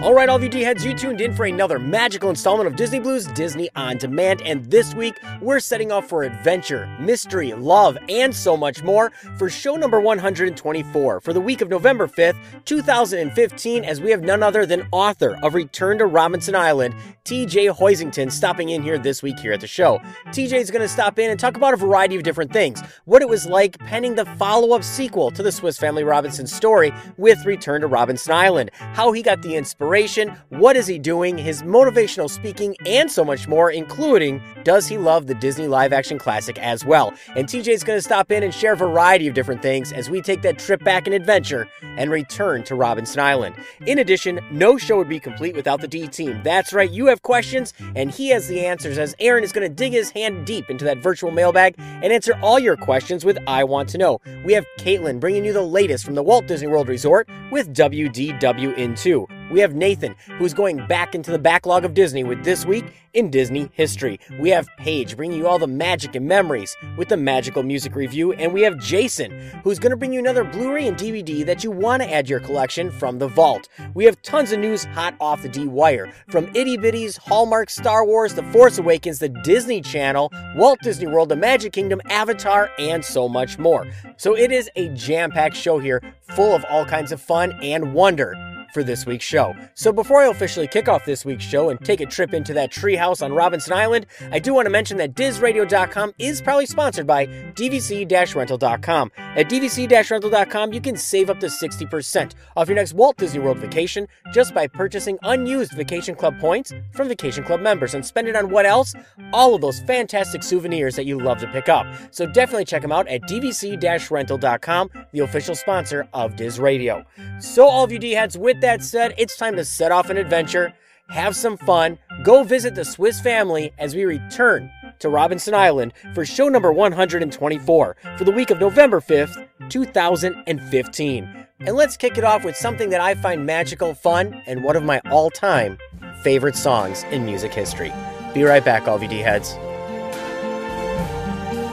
All right, all of you D-heads, you tuned in for another magical installment of Disney Blu's Disney on Demand, and this week we're setting off for adventure, mystery, love, and so much more for show number 124 for the week of November 5th, 2015, as we have none other than author of Return to Robinson Island, TJ Hoisington, stopping in here this week here at the show. TJ is going to stop in and talk about a variety of different things, what it was like penning the follow-up sequel to the Swiss Family Robinson story with Return to Robinson Island, how he got the inspiration inspiration, what is he doing, his motivational speaking, and so much more, including does he love the Disney live action classic as well. And TJ is going to stop in and share a variety of different things as we take that trip back in adventure and return to Robinson Island. In addition, no show would be complete without the D team. That's right, you have questions, and he has the answers as Aaron is going to dig his hand deep into that virtual mailbag and answer all your questions with I Want to Know. We have Caitlin bringing you the latest from the Walt Disney World Resort with WDW in 2. We have Nathan, who's going back into the backlog of Disney with This Week in Disney History. We have Paige bringing you all the magic and memories with the Magical Music Review. And we have Jason, who's going to bring you another Blu ray and DVD that you want to add to your collection from the vault. We have tons of news hot off the D wire from Itty Bitties, Hallmark, Star Wars, The Force Awakens, the Disney Channel, Walt Disney World, the Magic Kingdom, Avatar, and so much more. So it is a jam packed show here full of all kinds of fun and wonder for this week's show. So before I officially kick off this week's show and take a trip into that treehouse on Robinson Island, I do want to mention that DizRadio.com is proudly sponsored by DVC-Rental.com. At DVC-Rental.com, you can save up to 60% off your next Walt Disney World vacation just by purchasing unused Vacation Club points from Vacation Club members and spend it on what else? All of those fantastic souvenirs that you love to pick up. So definitely check them out at DVC-Rental.com, the official sponsor of Diz Radio. So all of you D-heads, with with that said, it's time to set off an adventure, have some fun, go visit the Swiss family as we return to Robinson Island for show number 124 for the week of November 5th, 2015. And let's kick it off with something that I find magical, fun, and one of my all time favorite songs in music history. Be right back, LVD heads.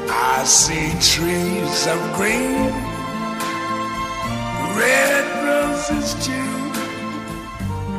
I see trees of green, red roses too.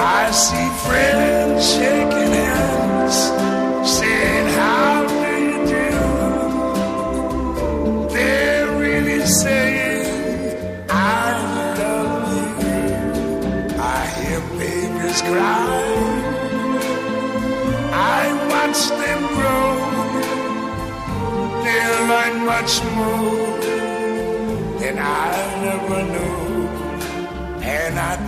I see friends shaking hands, saying, How do you do? They're really saying, I love you. I hear babies cry. I watch them grow. They learn much more than I never knew. And I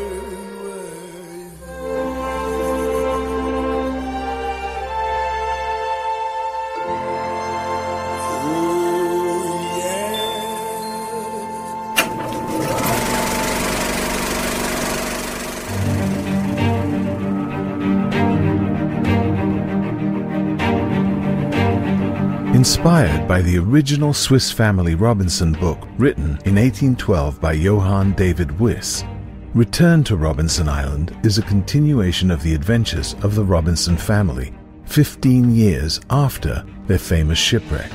Inspired by the original Swiss Family Robinson book written in 1812 by Johann David Wyss, Return to Robinson Island is a continuation of the adventures of the Robinson family 15 years after their famous shipwreck.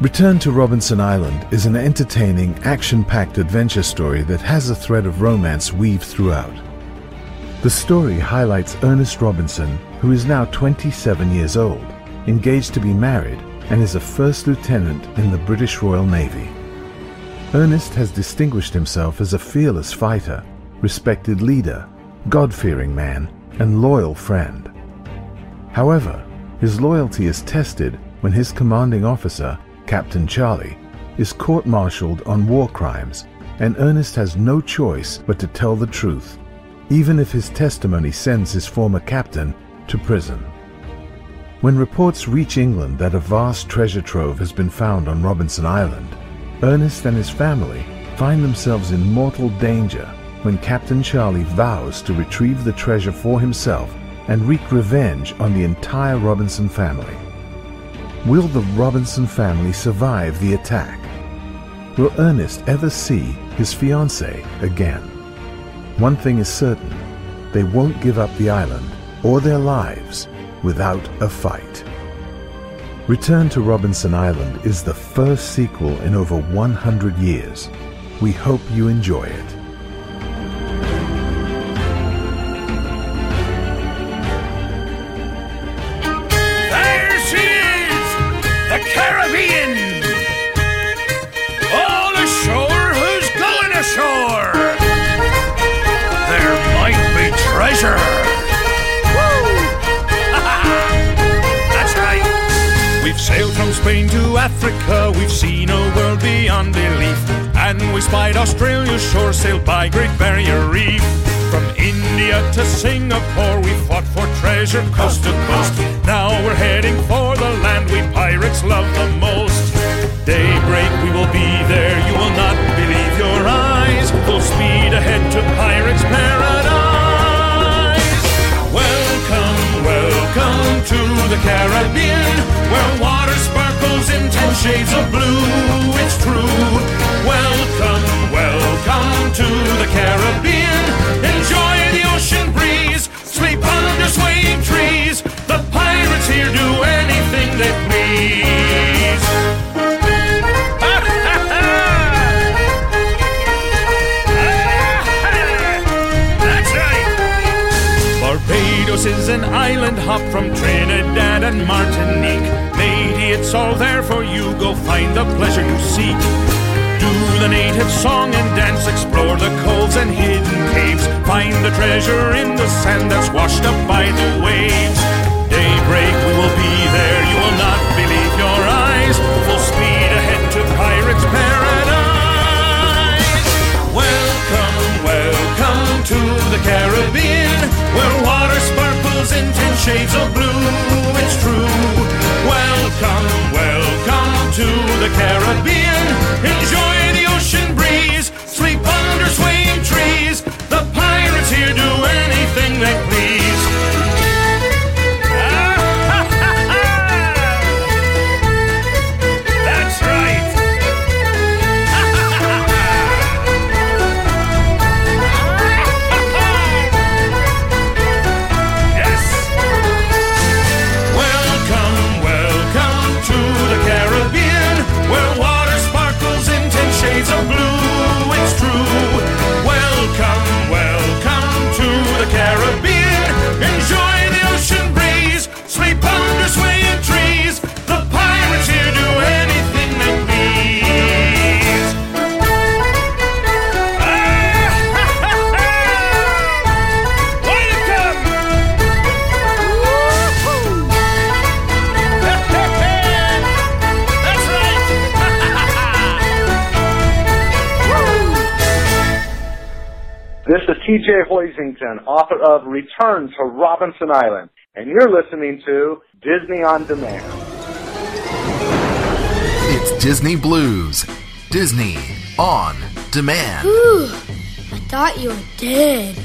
Return to Robinson Island is an entertaining, action-packed adventure story that has a thread of romance weaved throughout. The story highlights Ernest Robinson, who is now 27 years old, engaged to be married, and is a first lieutenant in the British Royal Navy. Ernest has distinguished himself as a fearless fighter, respected leader, God-fearing man, and loyal friend. However, his loyalty is tested when his commanding officer, Captain Charlie, is court-martialed on war crimes, and Ernest has no choice but to tell the truth, even if his testimony sends his former captain to prison. When reports reach England that a vast treasure trove has been found on Robinson Island, Ernest and his family find themselves in mortal danger when Captain Charlie vows to retrieve the treasure for himself and wreak revenge on the entire Robinson family. Will the Robinson family survive the attack? Will Ernest ever see his fiancée again? One thing is certain, they won't give up the island or their lives without a fight. Return to Robinson Island is the first sequel in over 100 years. We hope you enjoy it. Spain to Africa, we've seen a world beyond belief. And we spied Australia's shore, sailed by Great Barrier Reef. From India to Singapore, we fought for treasure coast to coast. Now we're heading for the land we pirates love the most. Daybreak, we will be there, you will not believe your eyes. Full speed ahead to Pirates Paradise. Welcome, welcome to the Caribbean, where water sparkles in ten shades of blue. It's true. Welcome, welcome to the Caribbean. Enjoy the ocean breeze, sleep under swaying trees. The pirates here do anything they please. Barbados is an island hop from Trinidad and Martinique. It's all there for you. Go find the pleasure you seek. Do the native song and dance, explore the coves and hidden caves. Find the treasure in the sand that's washed up by the waves. Daybreak, we will be there. You will not believe your eyes. Full speed ahead to Pirates Paradise. Welcome, welcome to the Caribbean, where water sparkles in ten shades of blue. It's true. Welcome, welcome to the Caribbean. Enjoy the ocean breeze, sleep under swaying trees. The pirates here do TJ Hoisington, author of Return to Robinson Island, and you're listening to Disney on Demand. It's Disney Blu's. Disney on demand. Whew, I thought you were dead.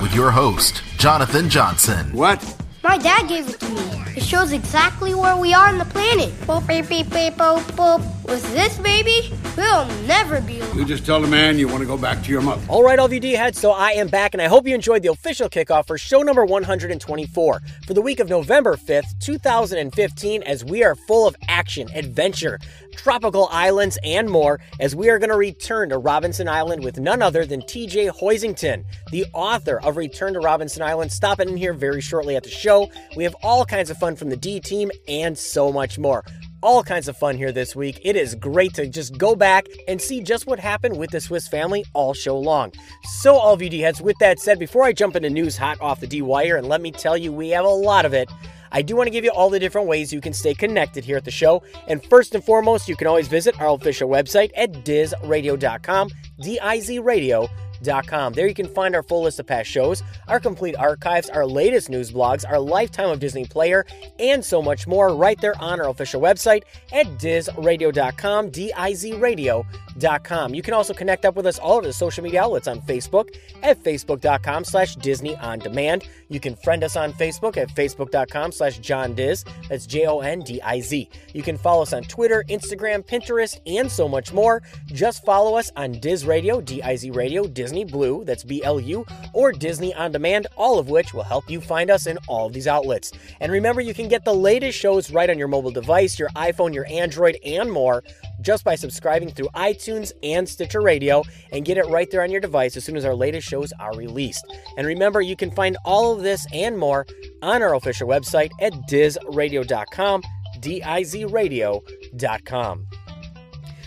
With your host, Jonathan Johnson. What? My dad gave it to me. It shows exactly where we are on the planet. Boop, beep, beep, beep, boop, boop. With this baby, we'll never be alone. You just tell the man you want to go back to your mother. All right, all of you D heads, so I am back, and I hope you enjoyed the official kickoff for show number 124 for the week of November 5th, 2015, as we are full of action, adventure, tropical islands, and more, as we are going to return to Robinson Island with none other than TJ Hoisington, the author of Return to Robinson Island, stopping in here very shortly at the show. We have all kinds of fun from the D team and so much more all kinds of fun here this week. It is great to just go back and see just what happened with the Swiss family all show long. So, all of you D heads, with that said, before I jump into news hot off the D wire, and let me tell you, we have a lot of it. I do want to give you all the different ways you can stay connected here at the show. And first and foremost, you can always visit our official website at dizradio.com, D I Z radio. There you can find our full list of past shows, our complete archives, our latest news blogs, our lifetime of Disney player, and so much more right there on our official website at dizradio.com, D I Z radio. You can also connect up with us all over the social media outlets on Facebook at facebook.com slash Disney On Demand. You can friend us on Facebook at facebook.com slash John Diz. That's J-O-N-D-I-Z. You can follow us on Twitter, Instagram, Pinterest, and so much more. Just follow us on Diz Radio, D-I-Z Radio, Disney Blu, that's B-L-U, or Disney On Demand, all of which will help you find us in all of these outlets. And remember, you can get the latest shows right on your mobile device, your iPhone, your Android, and more just by subscribing through iTunes and Stitcher Radio and get it right there on your device as soon as our latest shows are released. And remember, you can find all of this and more on our official website at dizradio.com, D I Z radio.com.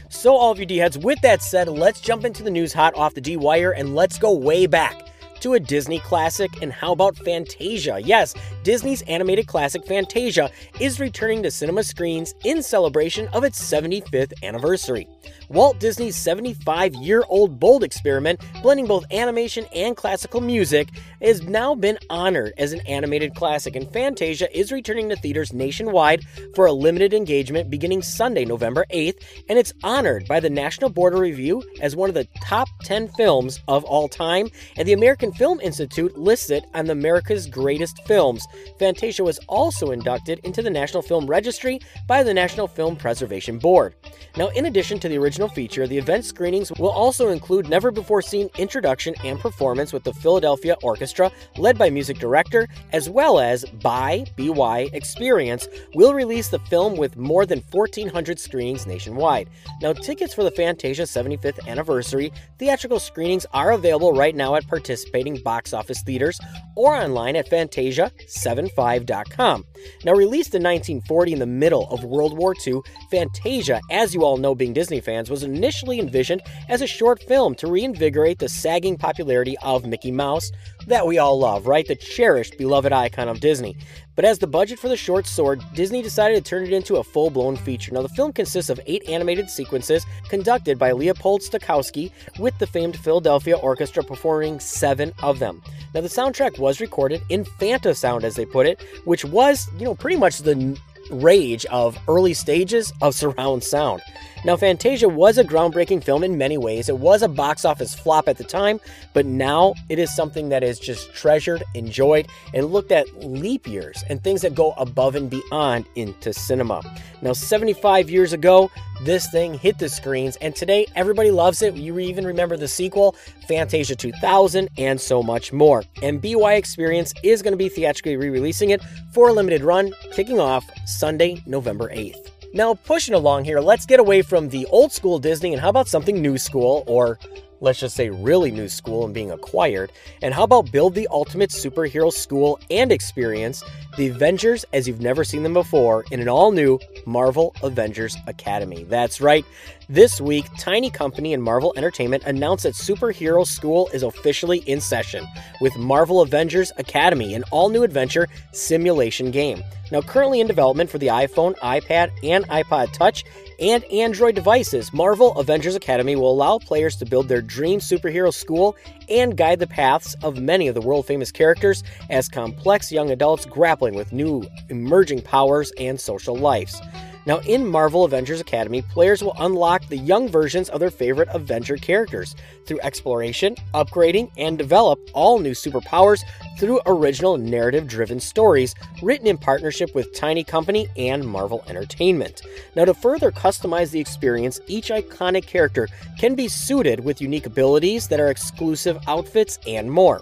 So, all of you D heads, with that said, let's jump into the news hot off the D wire and let's go way back to a Disney classic. And how about Fantasia? Yes, Disney's animated classic Fantasia is returning to cinema screens in celebration of its 75th anniversary. Walt Disney's 75 year old Bold experiment, blending both animation and classical music, has now been honored as an animated classic, and Fantasia is returning to theaters nationwide for a limited engagement beginning Sunday, November 8th, and it's honored by the National Board of Review as one of the top 10 films of all time, and the American Film Institute lists it on America's Greatest Films. Fantasia was also inducted into the National Film Registry by the National Film Preservation Board. Now, in addition to the original original feature, the event screenings will also include never before seen introduction and performance with the Philadelphia Orchestra, led by music director, as well as by BY Experience, will release the film with more than 1,400 screenings nationwide. Now, tickets for the Fantasia 75th anniversary theatrical screenings are available right now at participating box office theaters or online at fantasia75.com. Now, released in 1940 in the middle of World War II, Fantasia, as you all know being Disney fans, was initially envisioned as a short film to reinvigorate the sagging popularity of Mickey Mouse that we all love, right? The cherished, beloved icon of Disney. But as the budget for the short soared, Disney decided to turn it into a full blown feature. Now, the film consists of eight animated sequences conducted by Leopold Stokowski, with the famed Philadelphia Orchestra performing seven of them. Now, the soundtrack was recorded in Fantasound, as they put it, which was, you know, pretty much the rage of early stages of surround sound. Now, Fantasia was a groundbreaking film in many ways. It was a box office flop at the time, but now it is something that is just treasured, enjoyed, and looked at leap years and things that go above and beyond into cinema. Now, 75 years ago, this thing hit the screens, and today everybody loves it. You even remember the sequel, Fantasia 2000, and so much more. And BY Experience is going to be theatrically re releasing it for a limited run, kicking off Sunday, November 8th. Now, pushing along here, let's get away from the old school Disney and how about something new school, or let's just say really new school and being acquired? And how about build the ultimate superhero school and experience, the Avengers as you've never seen them before, in an all new Marvel Avengers Academy? That's right. This week, Tiny Company and Marvel Entertainment announced that Superhero School is officially in session with Marvel Avengers Academy, an all new adventure simulation game. Now, currently in development for the iPhone, iPad, and iPod Touch and Android devices, Marvel Avengers Academy will allow players to build their dream superhero school and guide the paths of many of the world famous characters as complex young adults grappling with new emerging powers and social lives. Now, in Marvel Avengers Academy, players will unlock the young versions of their favorite Avenger characters through exploration, upgrading, and develop all new superpowers through original narrative driven stories written in partnership with Tiny Company and Marvel Entertainment. Now, to further customize the experience, each iconic character can be suited with unique abilities that are exclusive outfits and more.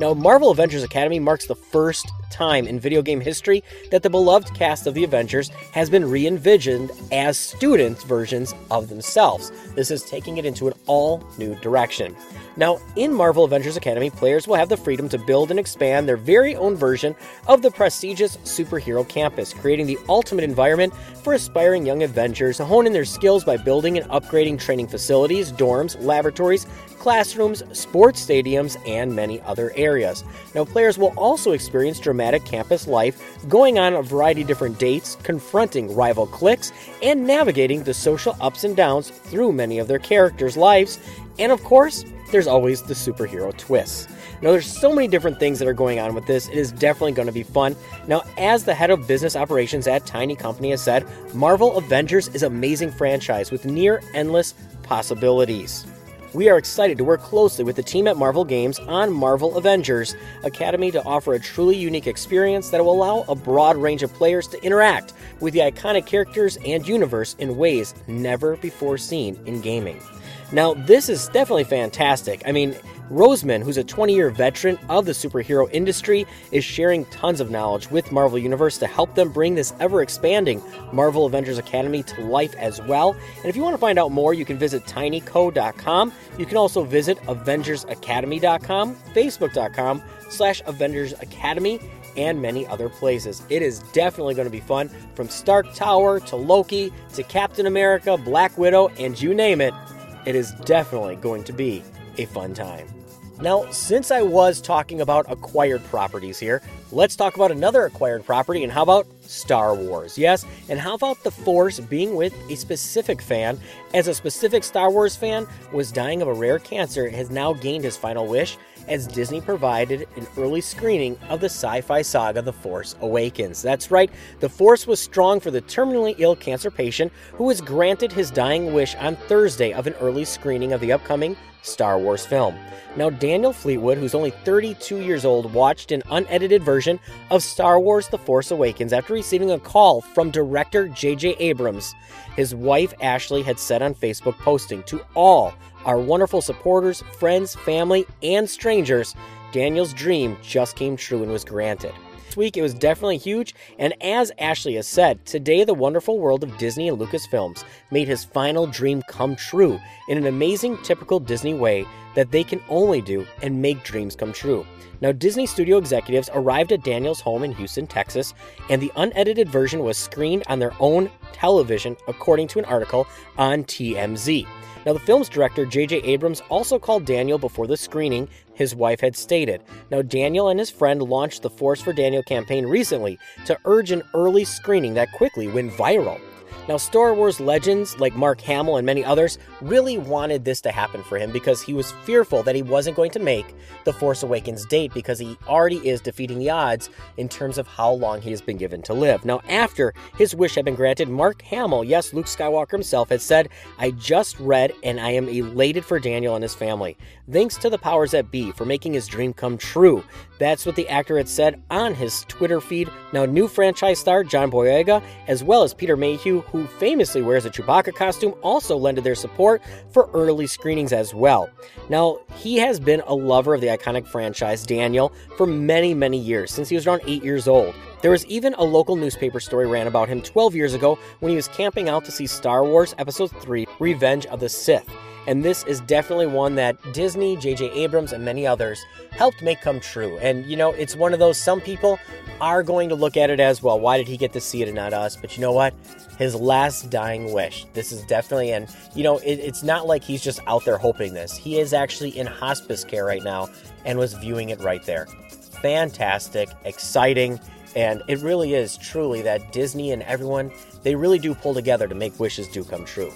Now, Marvel Avengers Academy marks the first time in video game history that the beloved cast of the Avengers has been re envisioned as student versions of themselves. This is taking it into an all new direction. Now, in Marvel Avengers Academy, players will have the freedom to build and expand their very own version of the prestigious superhero campus, creating the ultimate environment for aspiring young Avengers to hone in their skills by building and upgrading training facilities, dorms, laboratories, classrooms, sports stadiums, and many other areas. Now, players will also experience dramatic campus life, going on a variety of different dates, confronting rival cliques, and navigating the social ups and downs through many of their characters' lives. And of course, there's always the superhero twists. Now, there's so many different things that are going on with this. It is definitely going to be fun. Now, as the head of business operations at Tiny Company has said, Marvel Avengers is an amazing franchise with near endless possibilities. We are excited to work closely with the team at Marvel Games on Marvel Avengers Academy to offer a truly unique experience that will allow a broad range of players to interact with the iconic characters and universe in ways never before seen in gaming. Now, this is definitely fantastic. I mean, Rosemann, who's a 20 year veteran of the superhero industry, is sharing tons of knowledge with Marvel Universe to help them bring this ever expanding Marvel Avengers Academy to life as well. And if you want to find out more, you can visit tinyco.com. You can also visit avengersacademy.com, facebook.com slash Avengers Academy, and many other places. It is definitely going to be fun from Stark Tower to Loki to Captain America, Black Widow, and you name it. It is definitely going to be a fun time. Now, since I was talking about acquired properties here, let's talk about another acquired property, and how about Star Wars? Yes, and how about the Force being with a specific fan, as a specific Star Wars fan was dying of a rare cancer has now gained his final wish, as Disney provided an early screening of the sci fi saga The Force Awakens. That's right, The Force was strong for the terminally ill cancer patient who was granted his dying wish on Thursday of an early screening of the upcoming Star Wars film. Now, Daniel Fleetwood, who's only 32 years old, watched an unedited version of Star Wars The Force Awakens after receiving a call from director J.J. Abrams. His wife Ashley had said on Facebook, posting to all our wonderful supporters, friends, family, and strangers, Daniel's dream just came true and was granted. This week it was definitely huge, and as Ashley has said, today the wonderful world of Disney and Lucasfilms made his final dream come true in an amazing, typical Disney way that they can only do and make dreams come true. Now, Disney studio executives arrived at Daniel's home in Houston, Texas, and the unedited version was screened on their own television, according to an article on TMZ. Now, the film's director, J.J. Abrams, also called Daniel before the screening, his wife had stated. Now, Daniel and his friend launched the Force for Daniel campaign recently to urge an early screening that quickly went viral. Now, Star Wars legends like Mark Hamill and many others really wanted this to happen for him because he was fearful that he wasn't going to make the Force Awakens date because he already is defeating the odds in terms of how long he has been given to live. Now, after his wish had been granted, Mark Hamill, yes, Luke Skywalker himself, had said, I just read and I am elated for Daniel and his family. Thanks to the powers that be for making his dream come true. That's what the actor had said on his Twitter feed. Now, new franchise star John Boyega, as well as Peter Mayhew, who famously wears a Chewbacca costume, also lended their support for early screenings as well. Now, he has been a lover of the iconic franchise, Daniel, for many, many years, since he was around 8 years old. There was even a local newspaper story ran about him 12 years ago when he was camping out to see Star Wars Episode 3 Revenge of the Sith. And this is definitely one that Disney, J.J. Abrams, and many others helped make come true. And, you know, it's one of those, some people are going to look at it as well. Why did he get to see it and not us? But you know what? His last dying wish. This is definitely, and, you know, it, it's not like he's just out there hoping this. He is actually in hospice care right now and was viewing it right there. Fantastic, exciting. And it really is truly that Disney and everyone, they really do pull together to make wishes do come true.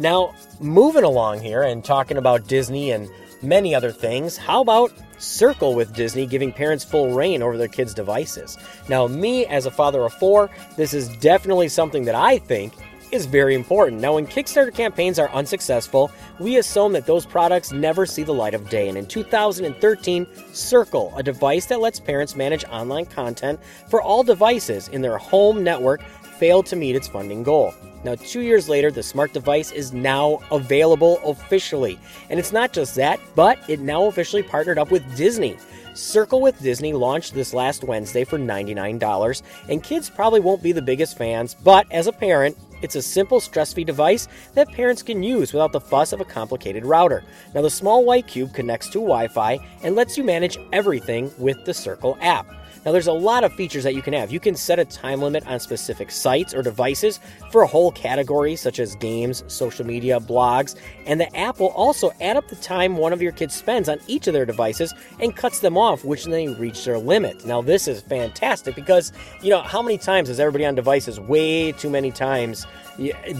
Now, moving along here and talking about Disney and many other things, how about Circle with Disney, giving parents full reign over their kids' devices. Now, me as a father of four, this is definitely something that I think is very important. Now, when Kickstarter campaigns are unsuccessful, we assume that those products never see the light of day. And in 2013, Circle, a device that lets parents manage online content for all devices in their home network, failed to meet its funding goal. Now, two years later, the smart device is now available officially. And it's not just that, but it now officially partnered up with Disney. Circle with Disney launched this last Wednesday for $99, and kids probably won't be the biggest fans, but as a parent, it's a simple stress free device that parents can use without the fuss of a complicated router. Now, the small white cube connects to Wi Fi and lets you manage everything with the Circle app. Now, there's a lot of features that you can have. You can set a time limit on specific sites or devices for a whole category, such as games, social media, blogs, and the app will also add up the time one of your kids spends on each of their devices and cuts them off, which they reach their limit. Now, this is fantastic because, you know, how many times is everybody on devices? Way too many times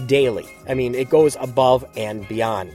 daily. I mean, it goes above and beyond.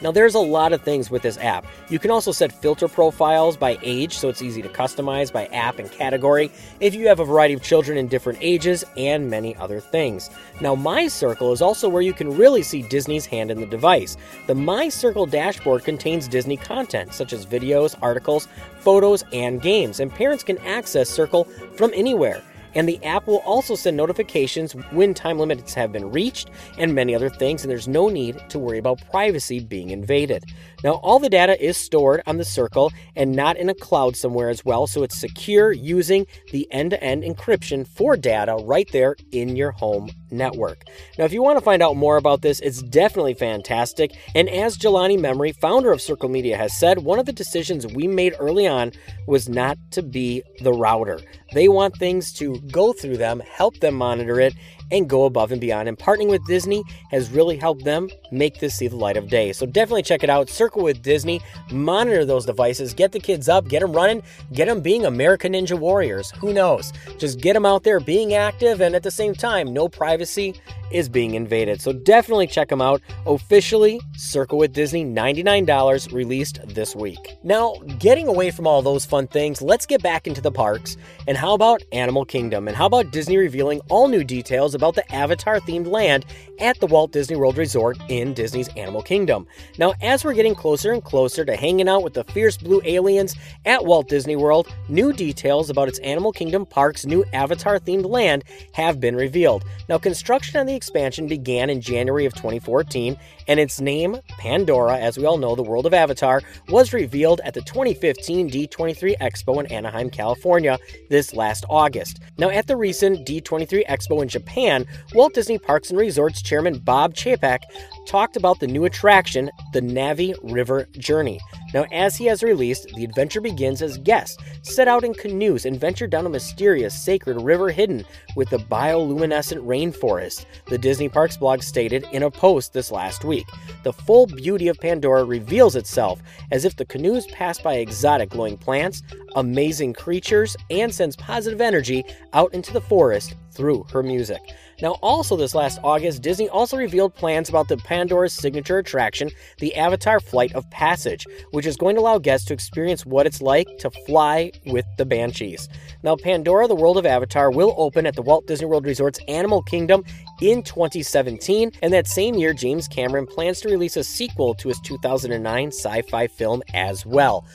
Now, there's a lot of things with this app. You can also set filter profiles by age, so it's easy to customize by app and category if you have a variety of children in different ages, and many other things. Now, My Circle is also where you can really see Disney's hand in the device. The My Circle dashboard contains Disney content, such as videos, articles, photos, and games, and parents can access Circle from anywhere and the app will also send notifications when time limits have been reached and many other things, and there's no need to worry about privacy being invaded. Now, all the data is stored on the Circle and not in a cloud somewhere as well, so it's secure using the end to end encryption for data right there in your home network. Now, if you want to find out more about this, it's definitely fantastic. And as Jelani Memory, founder of Circle Media, has said, one of the decisions we made early on was not to be the router. They want things to go through them, help them monitor it, and go above and beyond. And partnering with Disney has really helped them make this see the light of day. So definitely check it out. Circle with Disney, monitor those devices, get the kids up, get them running, get them being American Ninja Warriors. Who knows? Just get them out there being active and at the same time, no privacy is being invaded. So definitely check them out. Officially, Circle with Disney, $99 released this week. Now, getting away from all those fun things, let's get back into the parks. And how about Animal Kingdom? And how about Disney revealing all new details about the Avatar themed land at the Walt Disney World Resort in Disney's Animal Kingdom? Now, as we're getting closer and closer to hanging out with the fierce blue aliens at Walt Disney World, new details about its Animal Kingdom park's new Avatar themed land have been revealed. Now, construction on the expansion began in January of 2014, and its name, Pandora, as we all know, the world of Avatar, was revealed at the 2015 D23 Expo in Anaheim, California, this last August. Now, at the recent D23 Expo in Japan, Walt Disney Parks and Resorts Chairman Bob Chapek talked about the new attraction, the Na'vi River Journey. Now, as he has released, the adventure begins as guests set out in canoes and venture down a mysterious, sacred river hidden with the bioluminescent rainforest, the Disney Parks blog stated in a post this last week. The full beauty of Pandora reveals itself as if the canoes pass by exotic glowing plants, amazing creatures, and sends positive energy out into the forest through her music. Now, also this last August, Disney also revealed plans about the Pandora's signature attraction, the Avatar Flight of Passage, which is going to allow guests to experience what it's like to fly with the Banshees. Now, Pandora, the World of Avatar, will open at the Walt Disney World Resort's Animal Kingdom in 2017, and that same year, James Cameron plans to release a sequel to his 2009 sci fi film as well.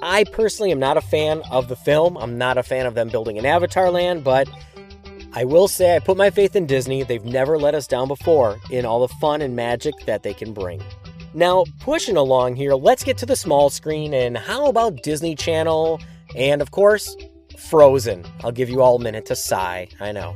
I personally am not a fan of the film. I'm not a fan of them building an Avatar land, but I will say I put my faith in Disney. They've never let us down before in all the fun and magic that they can bring. Now, pushing along here, let's get to the small screen and how about Disney Channel and, of course, Frozen? I'll give you all a minute to sigh. I know.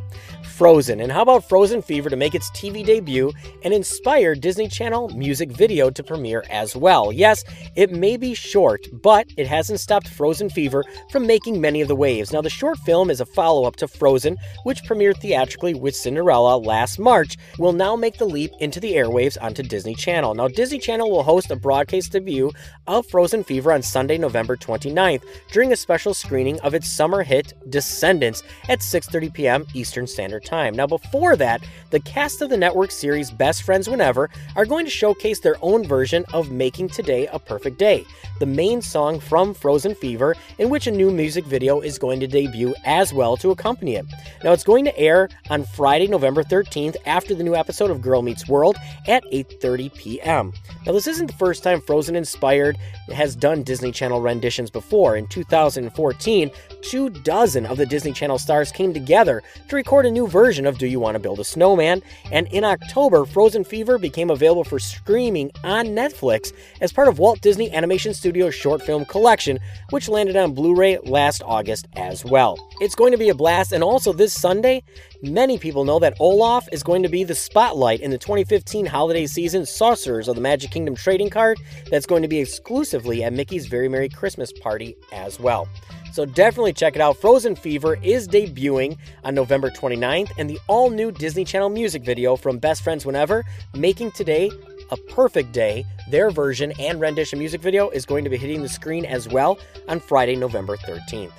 Frozen. And how about Frozen Fever to make its TV debut and inspire Disney Channel music video to premiere as well? Yes, it may be short, but it hasn't stopped Frozen Fever from making many of the waves. Now, the short film is a follow up to Frozen, which premiered theatrically with Cinderella last March, will now make the leap into the airwaves onto Disney Channel. Now, Disney Channel will host a broadcast debut of Frozen Fever on Sunday, November 29th, during a special screening of its summer hit Descendants at 6:30 p.m. Eastern Standard time. Now, before that, the cast of the network series Best Friends Whenever are going to showcase their own version of Making Today a Perfect Day, the main song from Frozen Fever, in which a new music video is going to debut as well to accompany it. Now, it's going to air on Friday, November 13th, after the new episode of Girl Meets World at 8:30 p.m. Now, this isn't the first time Frozen Inspired has done Disney Channel renditions before. In 2014, two dozen of the Disney Channel stars came together to record a new version of Do You Want to Build a Snowman? And in October, Frozen Fever became available for streaming on Netflix as part of Walt Disney Animation Studios' short film collection, which landed on Blu ray last August as well. It's going to be a blast, and also this Sunday, many people know that Olaf is going to be the spotlight in the 2015 holiday season Sorcerers of the Magic Kingdom trading card that's going to be exclusively at Mickey's Very Merry Christmas Party as well. So definitely check it out. Frozen Fever is debuting on November 29th, and the all new Disney Channel music video from Best Friends Whenever, Making Today a Perfect Day, their version and rendition music video is going to be hitting the screen as well on Friday, November 13th.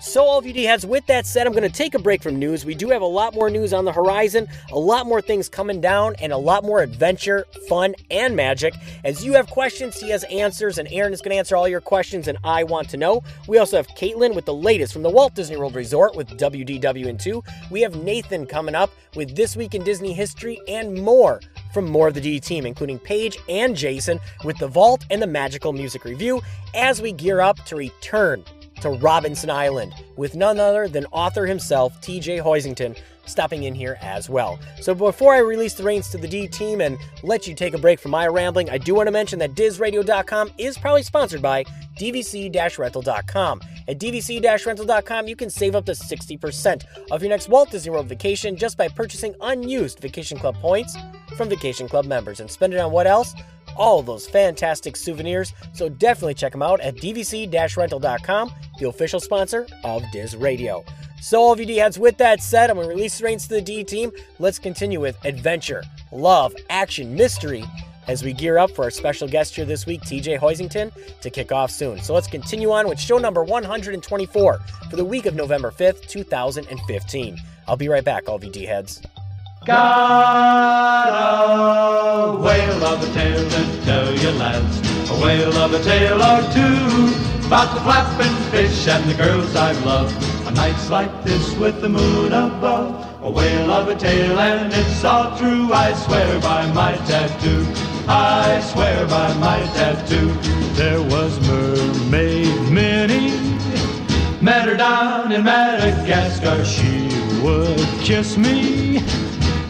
So, all of you D heads, with that said, I'm going to take a break from news. We do have a lot more news on the horizon, a lot more things coming down, and a lot more adventure, fun, and magic. As you have questions, he has answers, and Aaron is going to answer all your questions, and I want to know. We also have Caitlin with the latest from the Walt Disney World Resort with WDW and 2. We have Nathan coming up with This Week in Disney History and more from more of the D team, including Paige and Jason with the Vault and the Magical Music Review as we gear up to return to Robinson Island with none other than author himself, TJ Hoisington, stopping in here as well. So before I release the reins to the D team and let you take a break from my rambling, I do want to mention that DizRadio.com is probably sponsored by DVC-rental.com. At DVC-rental.com, you can save up to 60% of your next Walt Disney World vacation just by purchasing unused Vacation Club points from Vacation Club members and spend it on what else? all those fantastic souvenirs, so definitely check them out at dvc-rental.com, the official sponsor of Diz Radio. So, all of you D heads, with that said, I'm going to release the reins to the D team. Let's continue with adventure, love, action, mystery as we gear up for our special guest here this week, TJ Hoisington, to kick off soon. So, let's continue on with show number 124 for the week of November 5th, 2015. I'll be right back, all of you D heads. Got a whale of a tale to tell you lads, a whale of a tale or two, about the flapping fish and the girls I love, on nights like this with the moon above. A whale of a tale and it's all true, I swear by my tattoo, I swear by my tattoo. There was Mermaid Minnie, met her down in Madagascar, she would kiss me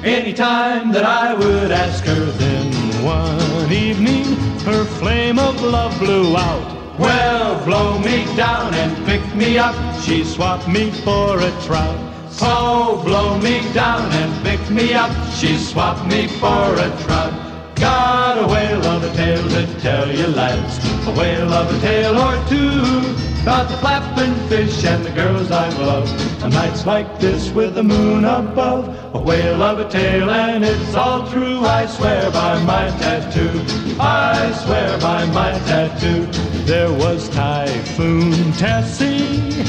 anytime that I would ask her. Then one evening, her flame of love blew out. Well, blow me down and pick me up. She swapped me for a trout. Oh, blow me down and pick me up. She swapped me for a trout. Got a whale of a tale to tell you lads, a whale of a tale or two. About the flapping fish and the girls I love. On nights like this with the moon above, a whale of a tale and it's all true. I swear by my tattoo. I swear by my tattoo. There was Typhoon Tessie.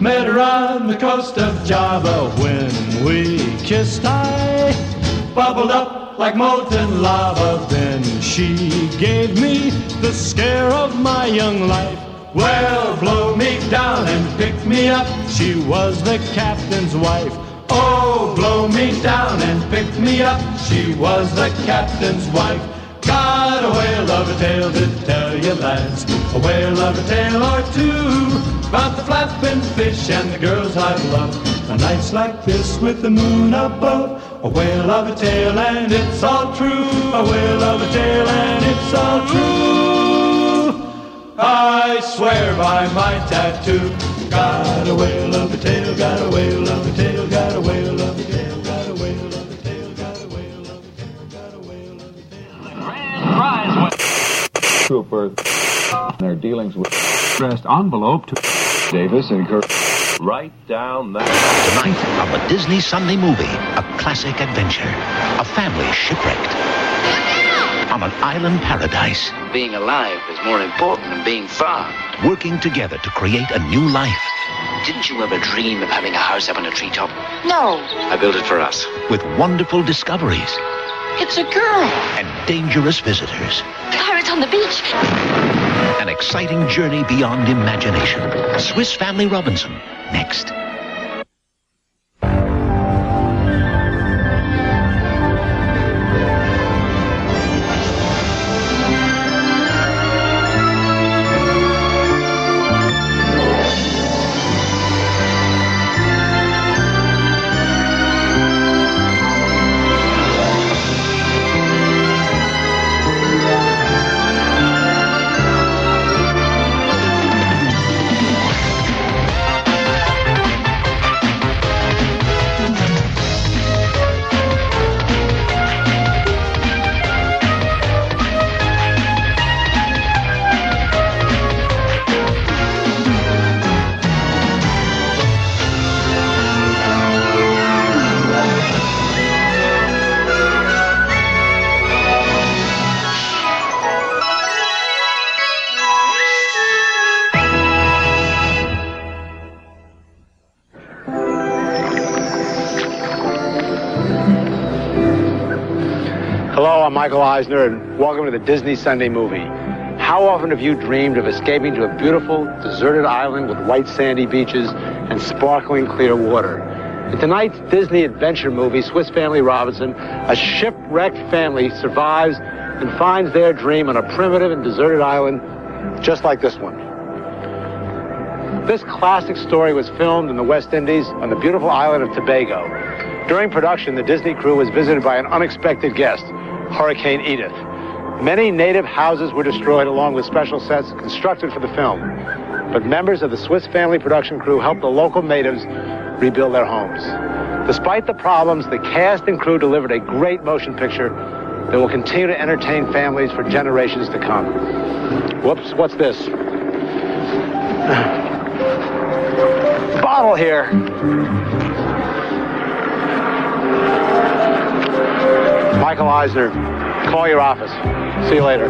Met her on the coast of Java when we kissed. I bubbled up like molten lava. Then she gave me the scare of my young life. Well, blow me down and pick me up. She was the captain's wife. Oh, blow me down and pick me up. She was the captain's wife. Got a whale of a tale to tell you lads, a whale of a tale or two about the flapping fish and the girls I've loved. On nights like this with the moon above, a whale of a tale and it's all true. A whale of a tale and it's all true. I swear by my tattoo. Got a whale of a tale, got a whale of a tale, got a whale of a tale, got a whale of a tale, got a whale of a tale, got a whale of a tale. Prize Trooper. Their dealings with addressed envelope to Davis and Kirk. Right down that. Tonight on the Disney Sunday movie, a classic adventure. A family shipwrecked. On an island paradise. Being alive is more important than being found. Working together to create a new life. Didn't you ever dream of having a house up on a treetop? No. I built it for us. With wonderful discoveries It's a girl. and dangerous visitors. Pirates on the beach. An exciting journey beyond imagination. Swiss Family Robinson. Next. Michael Eisner, and welcome to the Disney Sunday Movie. How often have you dreamed of escaping to a beautiful, deserted island with white sandy beaches and sparkling clear water? In tonight's Disney adventure movie, Swiss Family Robinson, a shipwrecked family survives and finds their dream on a primitive and deserted island just like this one. This classic story was filmed in the West Indies on the beautiful island of Tobago. During production, the Disney crew was visited by an unexpected guest, Hurricane Edith. Many native houses were destroyed along with special sets constructed for the film. But members of the Swiss family production crew helped the local natives rebuild their homes. Despite the problems, the cast and crew delivered a great motion picture that will continue to entertain families for generations to come. Whoops, what's this? Bottle here. Michael Eisner, call your office. See you later.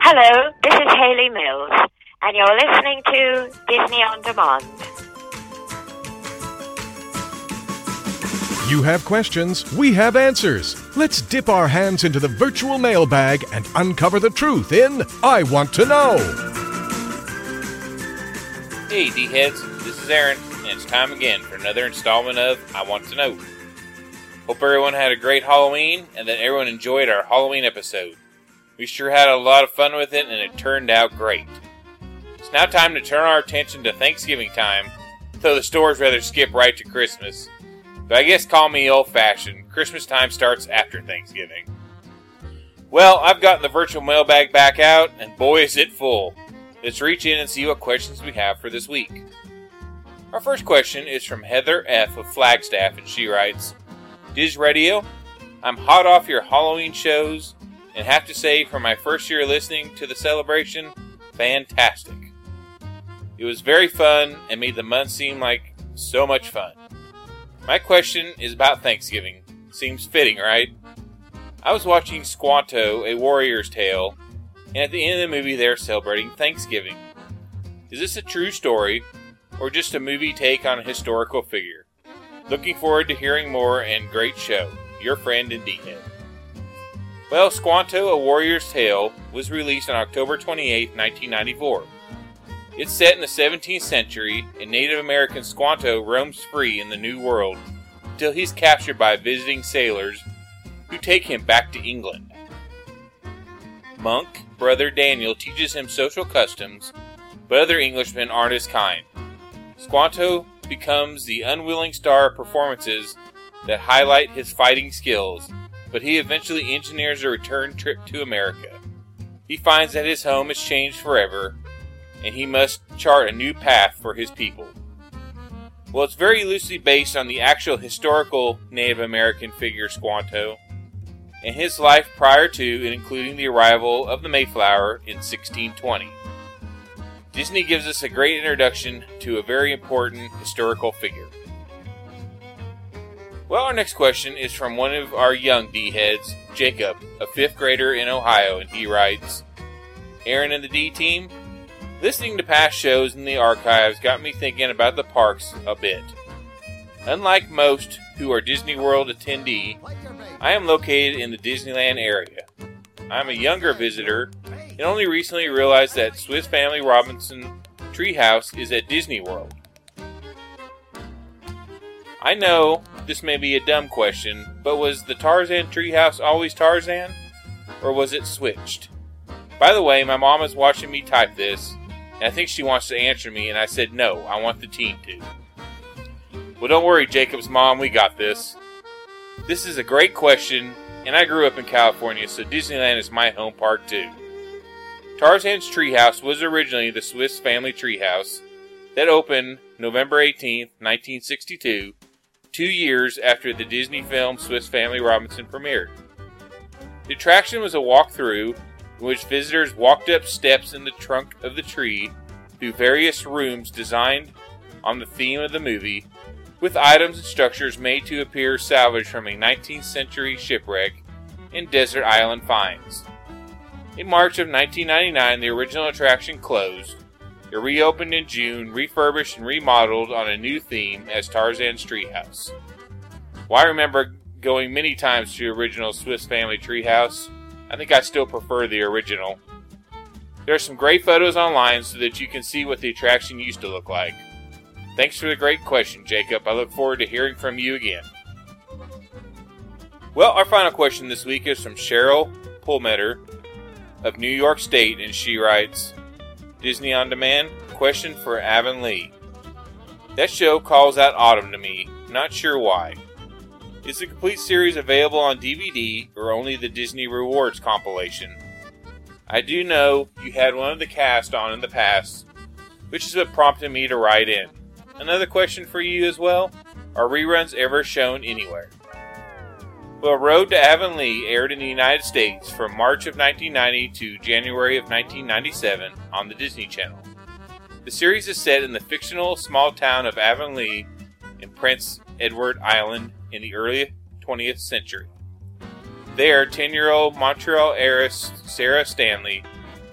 Hello, this is Hayley Mills, and you're listening to Disney on Demand. You have questions, we have answers. Let's dip our hands into the virtual mailbag and uncover the truth in I Want to Know. Hey, D heads, this is Aaron, and it's time again for another installment of I Want to Know. Hope everyone had a great Halloween and that everyone enjoyed our Halloween episode. We sure had a lot of fun with it, and it turned out great. It's now time to turn our attention to Thanksgiving time, though the stores rather skip right to Christmas. But I guess call me old fashioned. Christmas time starts after Thanksgiving. Well, I've gotten the virtual mailbag back out, and boy is it full. Let's reach in and see what questions we have for this week. Our first question is from Heather F. of Flagstaff, and she writes Diz Radio, I'm hot off your Halloween shows, and have to say, for my first year listening to the celebration, fantastic. It was very fun and made the month seem like so much fun. My question is about Thanksgiving. Seems fitting, right? I was watching Squanto, A Warrior's Tale, and at the end of the movie they're celebrating Thanksgiving. Is this a true story, or just a movie take on a historical figure? Looking forward to hearing more and great show. Your friend and D-Head. Well, Squanto, A Warrior's Tale was released on October 28, 1994. It's set in the 17th century, and Native American Squanto roams free in the New World until he's captured by visiting sailors who take him back to England. Monk, Brother Daniel, teaches him social customs, but other Englishmen aren't as kind. Squanto becomes the unwilling star of performances that highlight his fighting skills, but he eventually engineers a return trip to America. He finds that his home has changed forever, and he must chart a new path for his people. Well, it's very loosely based on the actual historical Native American figure Squanto, and his life prior to and including the arrival of the Mayflower in 1620. Disney gives us a great introduction to a very important historical figure. Well, our next question is from one of our young D heads, Jacob, a fifth grader in Ohio, and he writes Aaron and the D team, listening to past shows in the archives got me thinking about the parks a bit. Unlike most who are Disney World attendee, I am located in the Disneyland area. I'm a younger visitor and only recently realized that Swiss Family Robinson Treehouse is at Disney World. I know this may be a dumb question, but was the Tarzan treehouse always Tarzan? Or was it switched? By the way, my mom is watching me type this, and I think she wants to answer me, and I said no, I want the team to. Well, don't worry, Jacob's mom, we got this. This is a great question, and I grew up in California, so Disneyland is my home park too. Tarzan's Treehouse was originally the Swiss Family Treehouse that opened November 18, 1962, two years after the Disney film Swiss Family Robinson premiered. The attraction was a walkthrough in which visitors walked up steps in the trunk of the tree through various rooms designed on the theme of the movie, with items and structures made to appear salvaged from a 19th century shipwreck and desert island finds. In March of 1999, the original attraction closed. It reopened in June, refurbished and remodeled on a new theme as Tarzan's Treehouse. While I remember going many times to the original Swiss Family Treehouse, I think I still prefer the original. There are some great photos online so that you can see what the attraction used to look like. Thanks for the great question, Jacob. I look forward to hearing from you again. Well, our final question this week is from Cheryl Pulmeter of New York State, and she writes Disney On Demand question for Avonlea. That show calls out autumn to me, not sure why. Is the complete series available on DVD or only the Disney Rewards compilation? I do know you had one of the cast on in the past, which is what prompted me to write in. Another question for you as well Are reruns ever shown anywhere? Well, Road to Avonlea aired in the United States from March of 1990 to January of 1997 on the Disney Channel. The series is set in the fictional small town of Avonlea in Prince Edward Island in the early 20th century. There, 10 year old Montreal heiress Sarah Stanley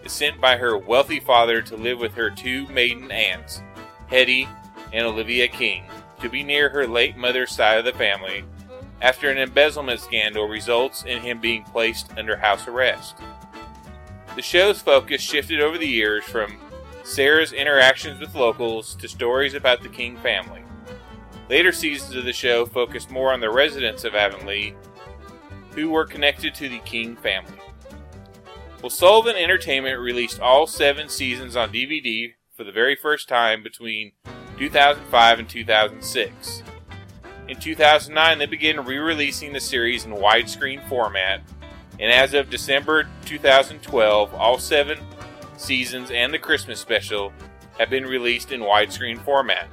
is sent by her wealthy father to live with her two maiden aunts, Hetty and Olivia King, to be near her late mother's side of the family after an embezzlement scandal results in him being placed under house arrest. The show's focus shifted over the years from Sarah's interactions with locals to stories about the King family. Later seasons of the show focused more on the residents of Avonlea who were connected to the King family. Well, Sullivan Entertainment released all seven seasons on DVD for the very first time between 2005 and 2006. In 2009, they began re releasing the series in widescreen format, and as of December 2012, all seven seasons and the Christmas special have been released in widescreen format.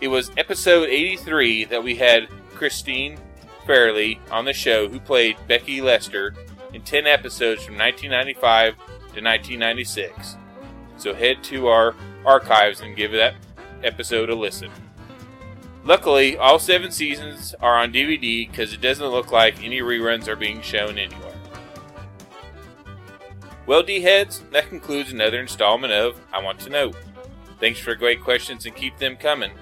It was episode 83 that we had Christine Fairlie on the show, who played Becky Lester in 10 episodes from 1995 to 1996. So head to our archives and give that episode a listen. Luckily, all seven seasons are on DVD because it doesn't look like any reruns are being shown anywhere. Well, D heads, that concludes another installment of I Want to Know. Thanks for great questions and keep them coming.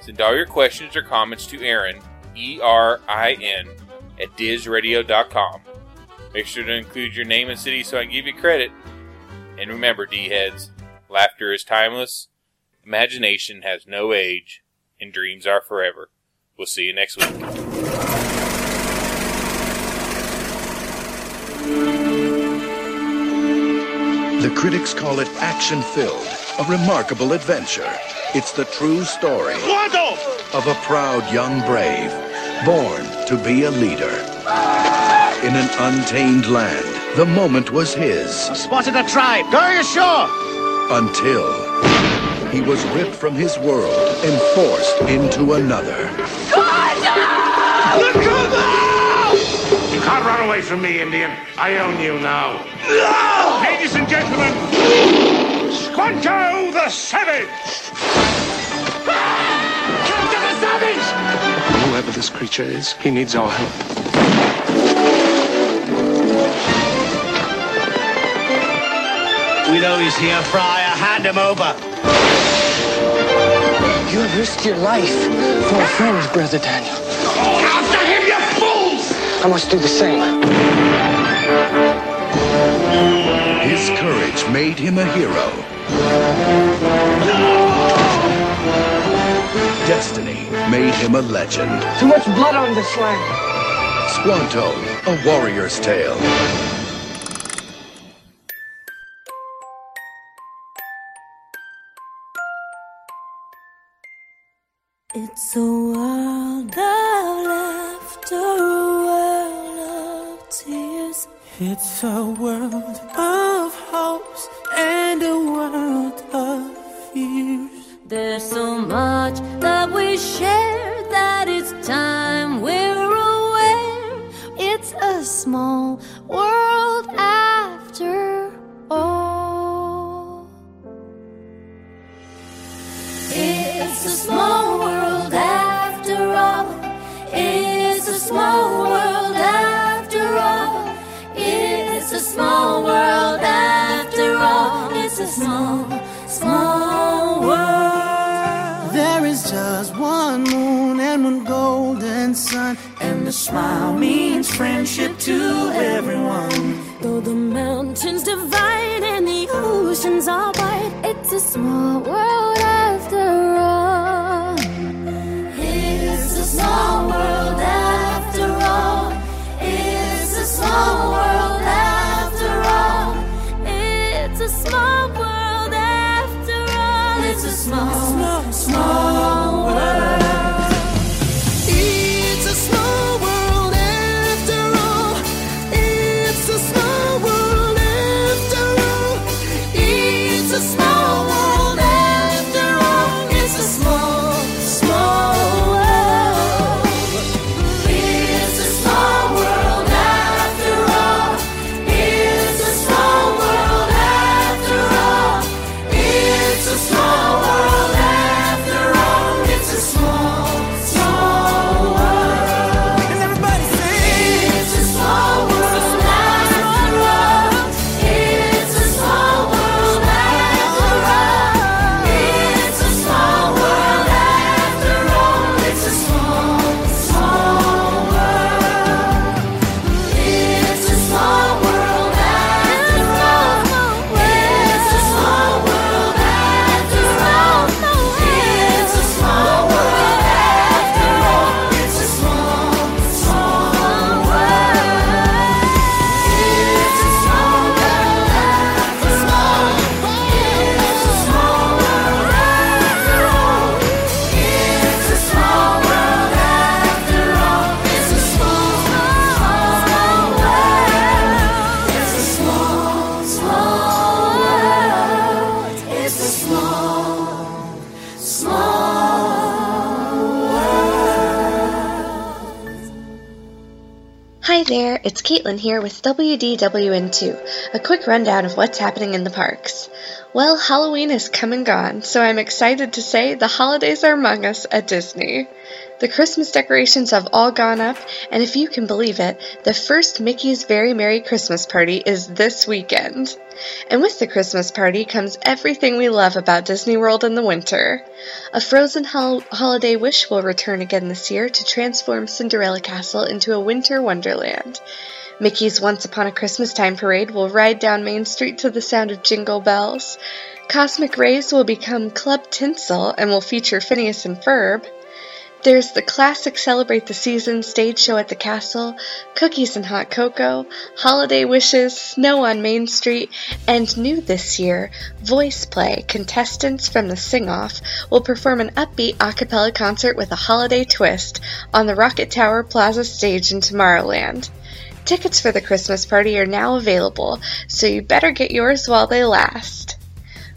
Send all your questions or comments to Erin, E R I N, at DizRadio.com. Make sure to include your name and city so I can give you credit. And remember, D heads, laughter is timeless, imagination has no age, and dreams are forever. We'll see you next week. The critics call it action filled, a remarkable adventure. It's the true story of a proud young brave, born to be a leader. In an untamed land, the moment was his. I Spotted a tribe. Go ashore. Until he was ripped from his world and forced into another. You can't run away from me, Indian. I own you now. No! Ladies and gentlemen, Squanto the Savage! Captain the Savage! Whoever this creature is, he needs our help. We know he's here, Friar. Hand him over. You have risked your life for a friend, Brother Daniel. After him, you fools! I must do the same. His courage made him a hero. Destiny made him a legend. Too much blood on this land. Squanto, a warrior's tale. It's a world of laughter, a world of tears. It's a world of hopes and a world of fears. There's so much that we share that it's time we're aware. It's a small world after all. It's a small world small world after all. It's a small world after all. It's a small, small world. There is just one moon and one golden sun, and the smile means friendship to everyone. Though the mountains divide and the oceans are wide, it's a small world after all. It's a small world Small world There, it's Caitlin here with WDWN2, a quick rundown of what's happening in the parks. Well, Halloween has come and gone, so I'm excited to say the holidays are among us at Disney. The Christmas decorations have all gone up, and if you can believe it, the first Mickey's Very Merry Christmas Party is this weekend. And with the Christmas party comes everything we love about Disney World in the winter. A Frozen hol- Holiday Wish will return again this year to transform Cinderella Castle into a winter wonderland. Mickey's Once Upon a Christmas Time parade will ride down Main Street to the sound of jingle bells. Cosmic Rays will become Club Tinsel and will feature Phineas and Ferb. There's the classic Celebrate the Season stage show at the castle, cookies and hot cocoa, holiday wishes, snow on Main Street, and new this year, VoicePlay. Contestants from the Sing Off will perform an upbeat a cappella concert with a holiday twist on the Rocket Tower Plaza stage in Tomorrowland. Tickets for the Christmas party are now available, so you better get yours while they last.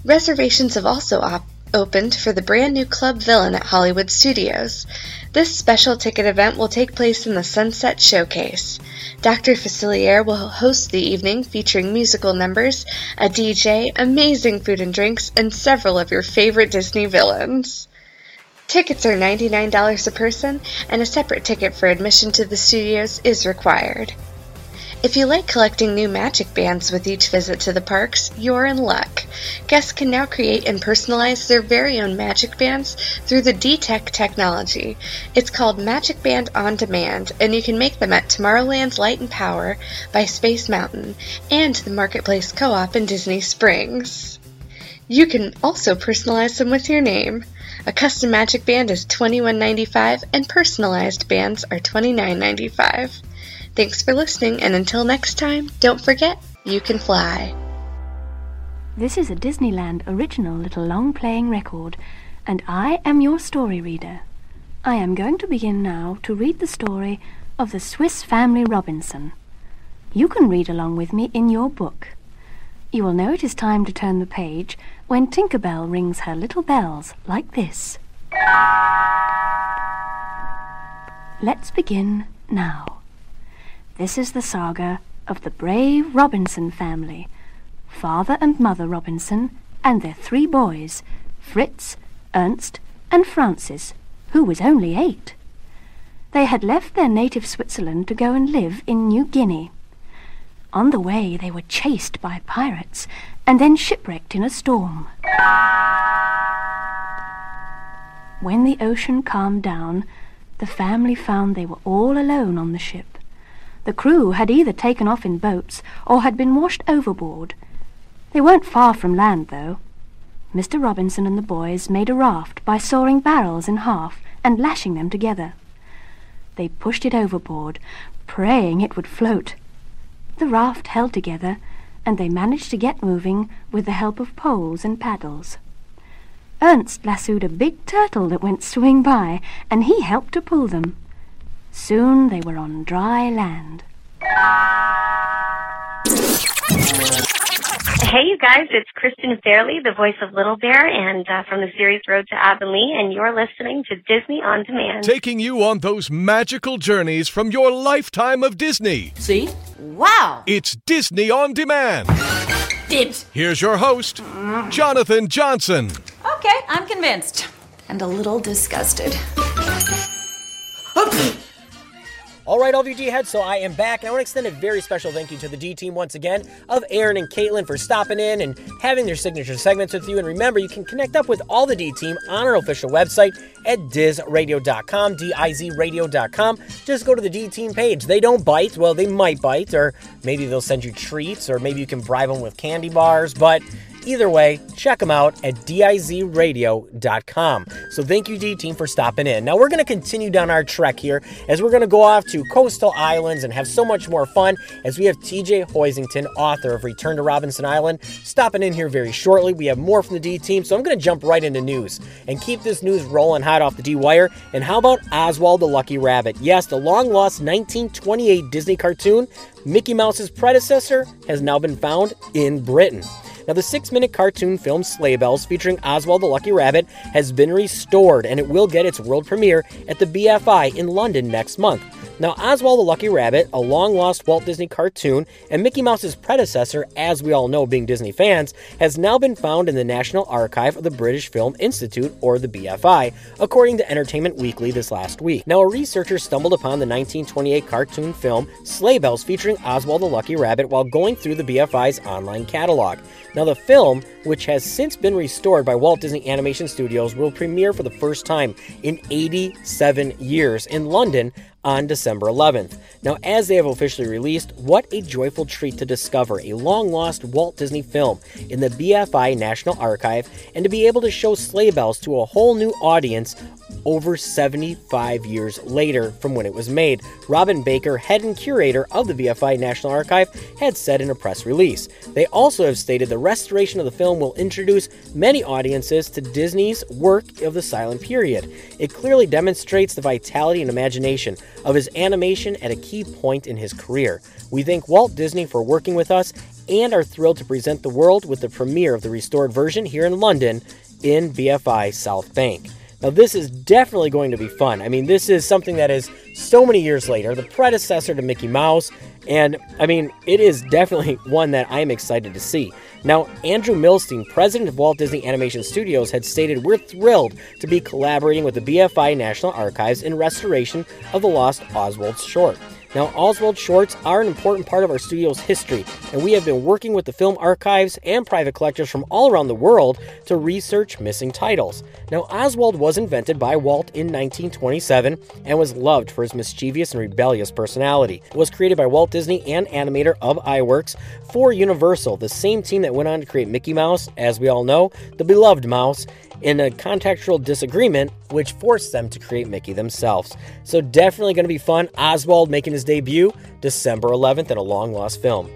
Reservations have also op- opened for the brand new Club Villain at Hollywood Studios. This special ticket event will take place in the Sunset Showcase. Dr. Facilier will host the evening featuring musical numbers, a DJ, amazing food and drinks, and several of your favorite Disney villains. Tickets are $99 a person, and a separate ticket for admission to the studios is required. If you like collecting new magic bands with each visit to the parks, you're in luck. Guests can now create and personalize their very own magic bands through the D-Tech technology. It's called Magic Band on Demand, and you can make them at Tomorrowland's Light and Power by Space Mountain and the Marketplace Co-op in Disney Springs. You can also personalize them with your name. A custom magic band is $21.95 and personalized bands are $29.95. Thanks for listening, and until next time, don't forget, you can fly. This is a Disneyland original little long playing record, and I am your story reader. I am going to begin now to read the story of the Swiss Family Robinson. You can read along with me in your book. You will know it is time to turn the page when Tinker Bell rings her little bells like this. Let's begin now. This is the saga of the brave Robinson family, father and mother Robinson, and their three boys, Fritz, Ernst, and Francis, who was only eight. They had left their native Switzerland to go and live in New Guinea. On the way, they were chased by pirates and then shipwrecked in a storm. When the ocean calmed down, the family found they were all alone on the ship. The crew had either taken off in boats or had been washed overboard. They weren't far from land, though. Mr. Robinson and the boys made a raft by sawing barrels in half and lashing them together. They pushed it overboard, praying it would float. The raft held together, and they managed to get moving with the help of poles and paddles. Ernst lassoed a big turtle that went swimming by, and he helped to pull them. Soon they were on dry land. Hey, you guys, it's Kristen Fairlie, the voice of Little Bear, and uh, from the series Road to Avonlea, and you're listening to Disney On Demand. Taking you on those magical journeys from your lifetime of Disney. See? Wow! It's Disney On Demand. Dibs. Here's your host, Jonathan Johnson. Okay, I'm convinced. And a little disgusted. All right, all D heads, so I am back, and I want to extend a very special thank you to the D team once again of Aaron and Caitlin for stopping in and having their signature segments with you. And remember, you can connect up with all the D team on our official website at dizradio.com, D-I-Z radio.com. Just go to the D team page. They don't bite. Well, they might bite, or maybe they'll send you treats, or maybe you can bribe them with candy bars, but Either way, check them out at dizradio.com. So thank you, D Team, for stopping in. Now we're going to continue down our trek here as we're going to go off to coastal islands and have so much more fun as we have TJ Hoisington, author of Return to Robinson Island, stopping in here very shortly. We have more from the D Team, so I'm going to jump right into news and keep this news rolling hot off the D Wire. And how about Oswald the Lucky Rabbit? Yes, the long lost 1928 Disney cartoon, Mickey Mouse's predecessor, has now been found in Britain. Now, the six minute cartoon film Sleigh Bells featuring Oswald the Lucky Rabbit has been restored and it will get its world premiere at the BFI in London next month. Now, Oswald the Lucky Rabbit, a long lost Walt Disney cartoon, and Mickey Mouse's predecessor, as we all know being Disney fans, has now been found in the National Archive of the British Film Institute, or the BFI, according to Entertainment Weekly this last week. Now, a researcher stumbled upon the 1928 cartoon film Sleigh Bells featuring Oswald the Lucky Rabbit while going through the BFI's online catalog. Now, the film, which has since been restored by Walt Disney Animation Studios, will premiere for the first time in 87 years in London on December 11th. Now, as they have officially released, what a joyful treat to discover a long lost Walt Disney film in the BFI National Archive and to be able to show sleigh bells to a whole new audience over 75 years later from when it was made. Robin Baker, head and curator of the BFI National Archive, had said in a press release. They also have stated the restoration of the film will introduce many audiences to Disney's work of the silent period. It clearly demonstrates the vitality and imagination of his animation at a key point in his career. We thank Walt Disney for working with us and are thrilled to present the world with the premiere of the restored version here in London in BFI South Bank. Now, this is definitely going to be fun. I mean, this is something that is so many years later, the predecessor to Mickey Mouse, and I mean, it is definitely one that I'm excited to see. Now, Andrew Millstein, president of Walt Disney Animation Studios, had stated, We're thrilled to be collaborating with the BFI National Archives in restoration of the lost Oswald short. Now, Oswald shorts are an important part of our studio's history, and we have been working with the film archives and private collectors from all around the world to research missing titles. Now, Oswald was invented by Walt in 1927 and was loved for his mischievous and rebellious personality. It was created by Walt Disney and animator Ub Iwerks for Universal, the same team that went on to create Mickey Mouse, as we all know, the beloved mouse, in a contextual disagreement, which forced them to create Mickey themselves. So, definitely going to be fun. Oswald making his debut December 11th in a long lost film.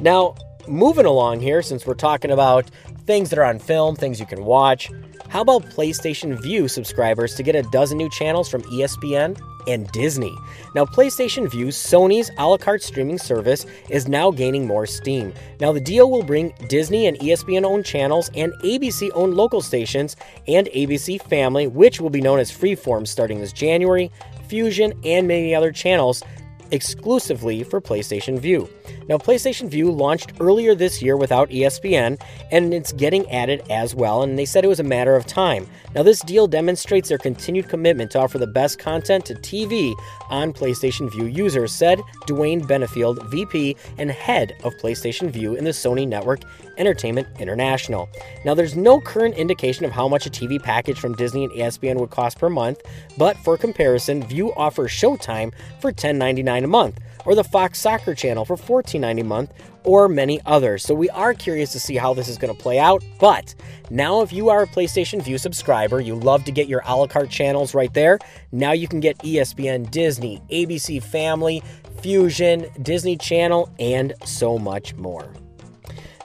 Now, moving along here, since we're talking about things that are on film, things you can watch, how about PlayStation Vue subscribers to get a dozen new channels from ESPN and Disney? Now, PlayStation Vue, Sony's a la carte streaming service, is now gaining more steam. Now, the deal will bring Disney and ESPN owned channels and ABC owned local stations and ABC Family, which will be known as Freeform starting this January, Fusion, and many other channels exclusively for PlayStation Vue. Now, PlayStation Vue launched earlier this year without ESPN, and it's getting added as well, and they said it was a matter of time. Now, this deal demonstrates their continued commitment to offer the best content to TV on PlayStation Vue users, said Dwayne Benefield, VP and head of PlayStation Vue in the Sony Network Entertainment International. Now, there's no current indication of how much a TV package from Disney and ESPN would cost per month, but for comparison, Vue offers Showtime for $10.99 a month or the Fox Soccer channel for $14.90 a month, or many others. So we are curious to see how this is going to play out. But now, if you are a PlayStation Vue subscriber, you love to get your a la carte channels right there. Now you can get ESPN, Disney, ABC Family, Fusion, Disney Channel, and so much more.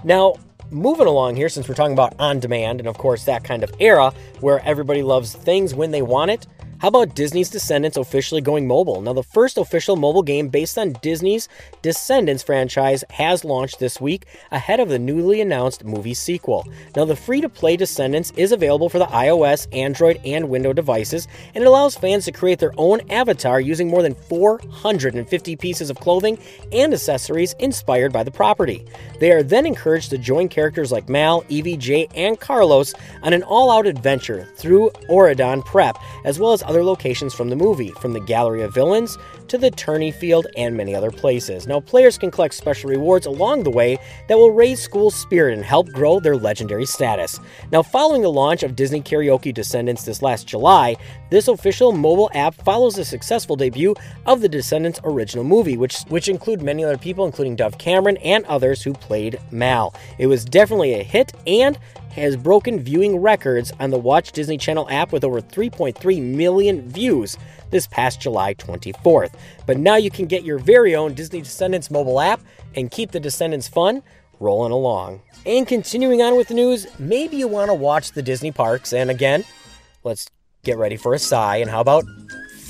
Now, moving along here, since we're talking about on demand and, of course, that kind of era where everybody loves things when they want it, how about Disney's Descendants officially going mobile? Now, the first official mobile game based on Disney's Descendants franchise has launched this week ahead of the newly announced movie sequel. Now, the free to play Descendants is available for the iOS, Android, and Windows devices, and it allows fans to create their own avatar using more than 450 pieces of clothing and accessories inspired by the property. They are then encouraged to join characters like Mal, Evie, Jay, and Carlos on an all out adventure through Auradon Prep, as well as other locations from the movie, from the Gallery of Villains to the Tourney Field and many other places. Now, players can collect special rewards along the way that will raise school spirit and help grow their legendary status. Now, following the launch of Disney Karaoke Descendants this last July, this official mobile app follows the successful debut of the Descendants original movie, which, which include many other people, including Dove Cameron and others who played Mal. It was definitely a hit and has broken viewing records on the Watch Disney Channel app with over 3.3 million views this past July 24th. But now you can get your very own Disney Descendants mobile app and keep the Descendants fun rolling along. And continuing on with the news, maybe you want to watch the Disney parks, and again, let's get ready for a sigh. And how about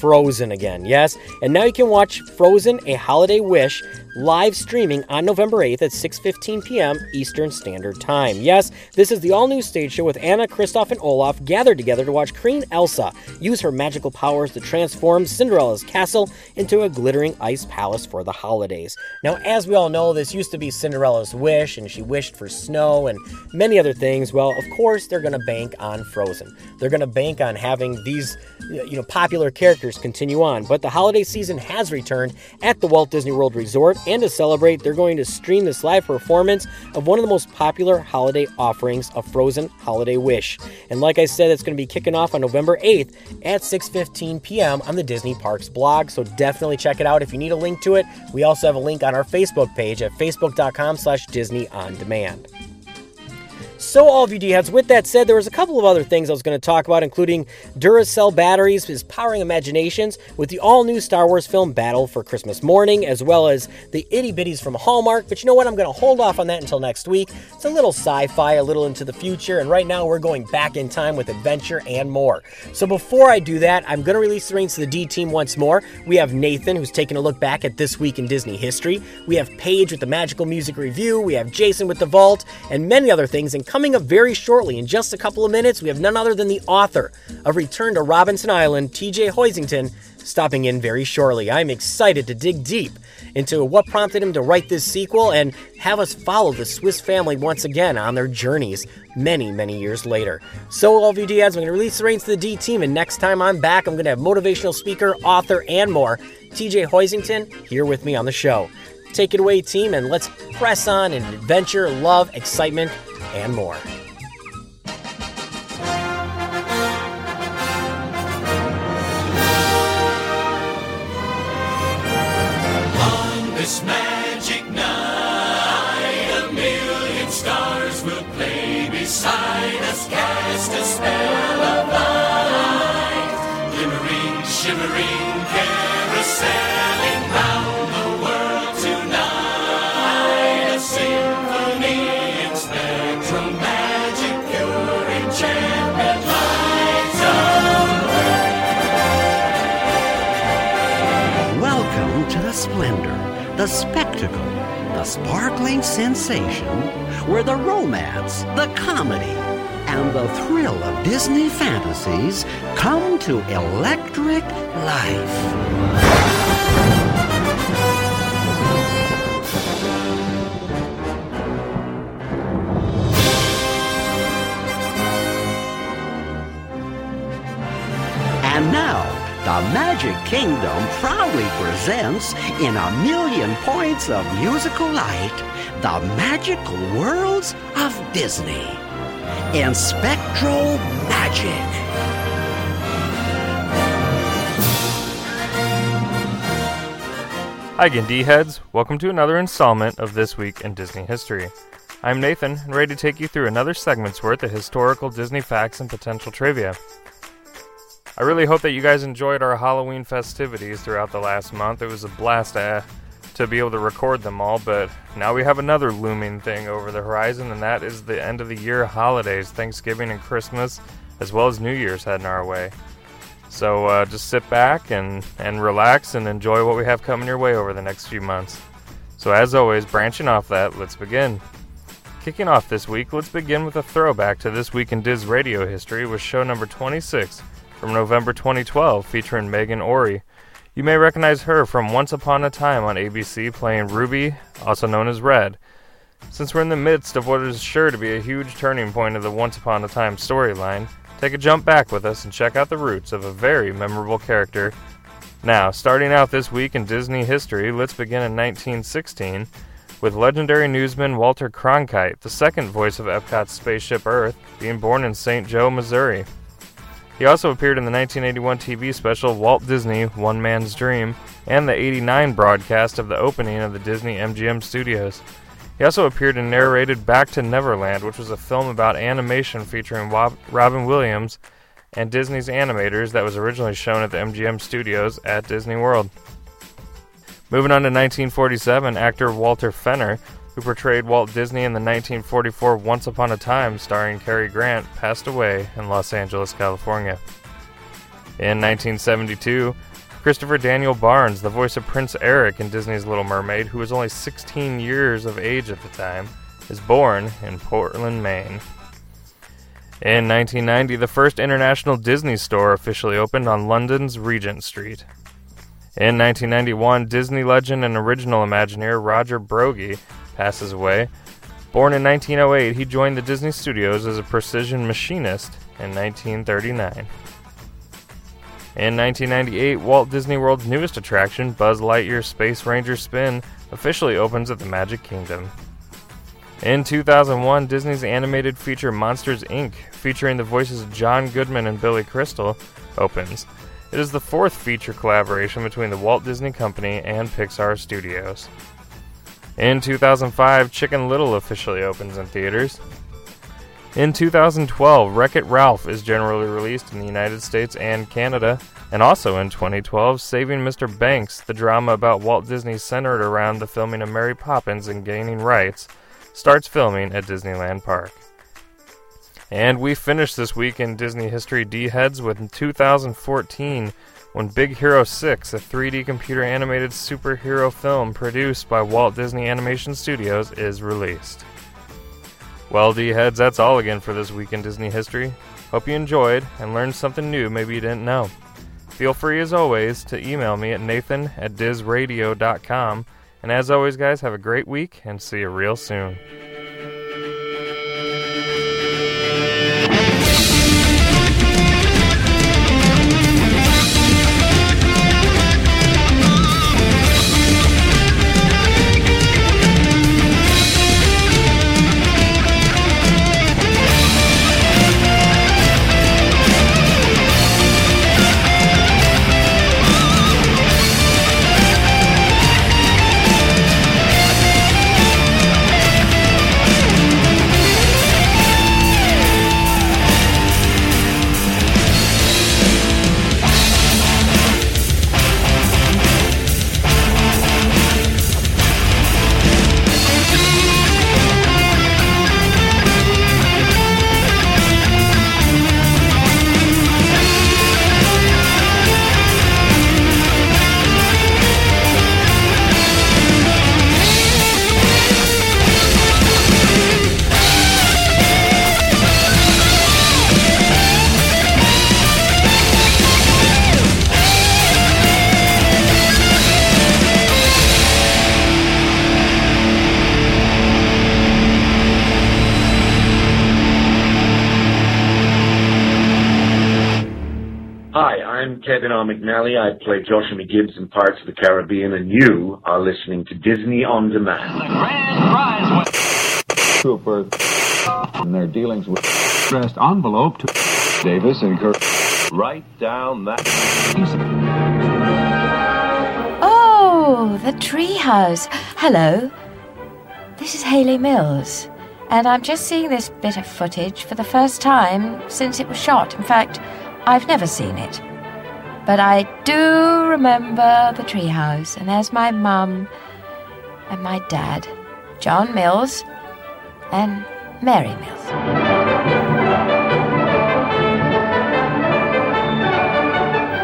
Frozen again? Yes, and now you can watch Frozen: A Holiday Wish live streaming on November 8th at 6:15 p.m. Eastern Standard Time. Yes, this is the all-new stage show with Anna, Kristoff, and Olaf gathered together to watch Queen Elsa use her magical powers to transform Cinderella's castle into a glittering ice palace for the holidays. Now, as we all know, this used to be Cinderella's wish, and she wished for snow and many other things. Well, of course, they're going to bank on Frozen. They're going to bank on having these, you know, popular characters continue on. But the holiday season has returned at the Walt Disney World Resort and to celebrate, they're going to stream this live performance of one of the most popular holiday offerings, a Frozen Holiday Wish. And like I said, it's going to be kicking off on November 8th at 6:15 p.m. on the Disney Parks blog. So definitely check it out. If you need a link to it, we also have a link on our Facebook page at facebook.com/disney on demand. So, all of you D-heads, with that said, there was a couple of other things I was going to talk about, including Duracell batteries is powering imaginations with the all-new Star Wars film Battle for Christmas Morning, as well as the itty bitties from Hallmark. But you know what? I'm going to hold off on that until next week. It's a little sci-fi, a little into the future, and right now we're going back in time with adventure and more. So before I do that, I'm going to release the reins to the D team once more. We have Nathan, who's taking a look back at this week in Disney history. We have Paige with the Magical Music Review. We have Jason with the Vault, and many other things. And coming up very shortly, in just a couple of minutes, we have none other than the author of Return to Robinson Island, TJ Hoisington, stopping in very shortly. I'm excited to dig deep into what prompted him to write this sequel and have us follow the Swiss family once again on their journeys many, many years later. So, all of you dads, I'm going to release the reins to the D team, and next time I'm back, I'm going to have motivational speaker, author, and more, TJ Hoisington, here with me on the show. Take it away, team, and let's press on in adventure, love, excitement, and more. This magic the spectacle, the sparkling sensation, where the romance, the comedy, and the thrill of Disney fantasies come to electric life. And now, the Magic Kingdom proudly presents, in a million points of musical light, the magical worlds of Disney in spectral magic. Hi again, D-Heads. Welcome to another installment of This Week in Disney History. I'm Nathan, and ready to take you through another segment's worth of historical Disney facts and potential trivia. I really hope that you guys enjoyed our Halloween festivities throughout the last month. It was a blast to, to be able to record them all, but now we have another looming thing over the horizon, and that is the end of the year holidays, Thanksgiving and Christmas, as well as New Year's heading our way. So uh, just sit back and, and relax and enjoy what we have coming your way over the next few months. So, as always, branching off that, let's begin. Kicking off this week, let's begin with a throwback to This Week in Diz radio history with show number 26 from November 2012 featuring Meghan Ory. You may recognize her from Once Upon a Time on ABC playing Ruby, also known as Red. Since we're in the midst of what is sure to be a huge turning point of the Once Upon a Time storyline, take a jump back with us and check out the roots of a very memorable character. Now, starting out this week in Disney history, let's begin in 1916 with legendary newsman Walter Cronkite, the second voice of Epcot's spaceship Earth, being born in St. Joe, Missouri. He also appeared in the 1981 TV special Walt Disney One Man's Dream and the 89 broadcast of the opening of the Disney MGM studios. He also appeared and narrated Back to Neverland, which was a film about animation featuring Robin Williams and Disney's animators that was originally shown at the MGM studios at Disney World. Moving on to 1947, actor Walter Fenner, who portrayed Walt Disney in the 1944 Once Upon a Time starring Cary Grant, passed away in Los Angeles, California. In 1972, Christopher Daniel Barnes, the voice of Prince Eric in Disney's Little Mermaid, who was only 16 years of age at the time, is born in Portland, Maine. In 1990, the first international Disney store officially opened on London's Regent Street. In 1991, Disney legend and original Imagineer Roger Broggie passes away. Born in 1908, he joined the Disney Studios as a precision machinist in 1939. In 1998, Walt Disney World's newest attraction, Buzz Lightyear Space Ranger Spin, officially opens at the Magic Kingdom. In 2001, Disney's animated feature Monsters Inc., featuring the voices of John Goodman and Billy Crystal, opens. It is the fourth feature collaboration between the Walt Disney Company and Pixar Studios. In 2005, Chicken Little officially opens in theaters. In 2012, Wreck It Ralph is generally released in the United States and Canada. And also in 2012, Saving Mr. Banks, the drama about Walt Disney centered around the filming of Mary Poppins and gaining rights, starts filming at Disneyland Park. And we finish this week in Disney History D Heads with 2014 when Big Hero 6, a 3D computer animated superhero film produced by Walt Disney Animation Studios, is released. Well, D Heads, that's all again for this week in Disney History. Hope you enjoyed and learned something new maybe you didn't know. Feel free, as always, to email me at nathan at dizradio.com. And as always, guys, have a great week and see you real soon. McNally. I play Joshamee Gibbs in Pirates of the Caribbean, and you are listening to Disney On Demand. Troopers and their dealings with stressed envelope to Davis and Kirk. Write down that. Oh, the treehouse. Hello. This is Hayley Mills, and I'm just seeing this bit of footage for the first time since it was shot. In fact, I've never seen it. But I do remember the treehouse, and there's my mum and my dad, John Mills and Mary Mills.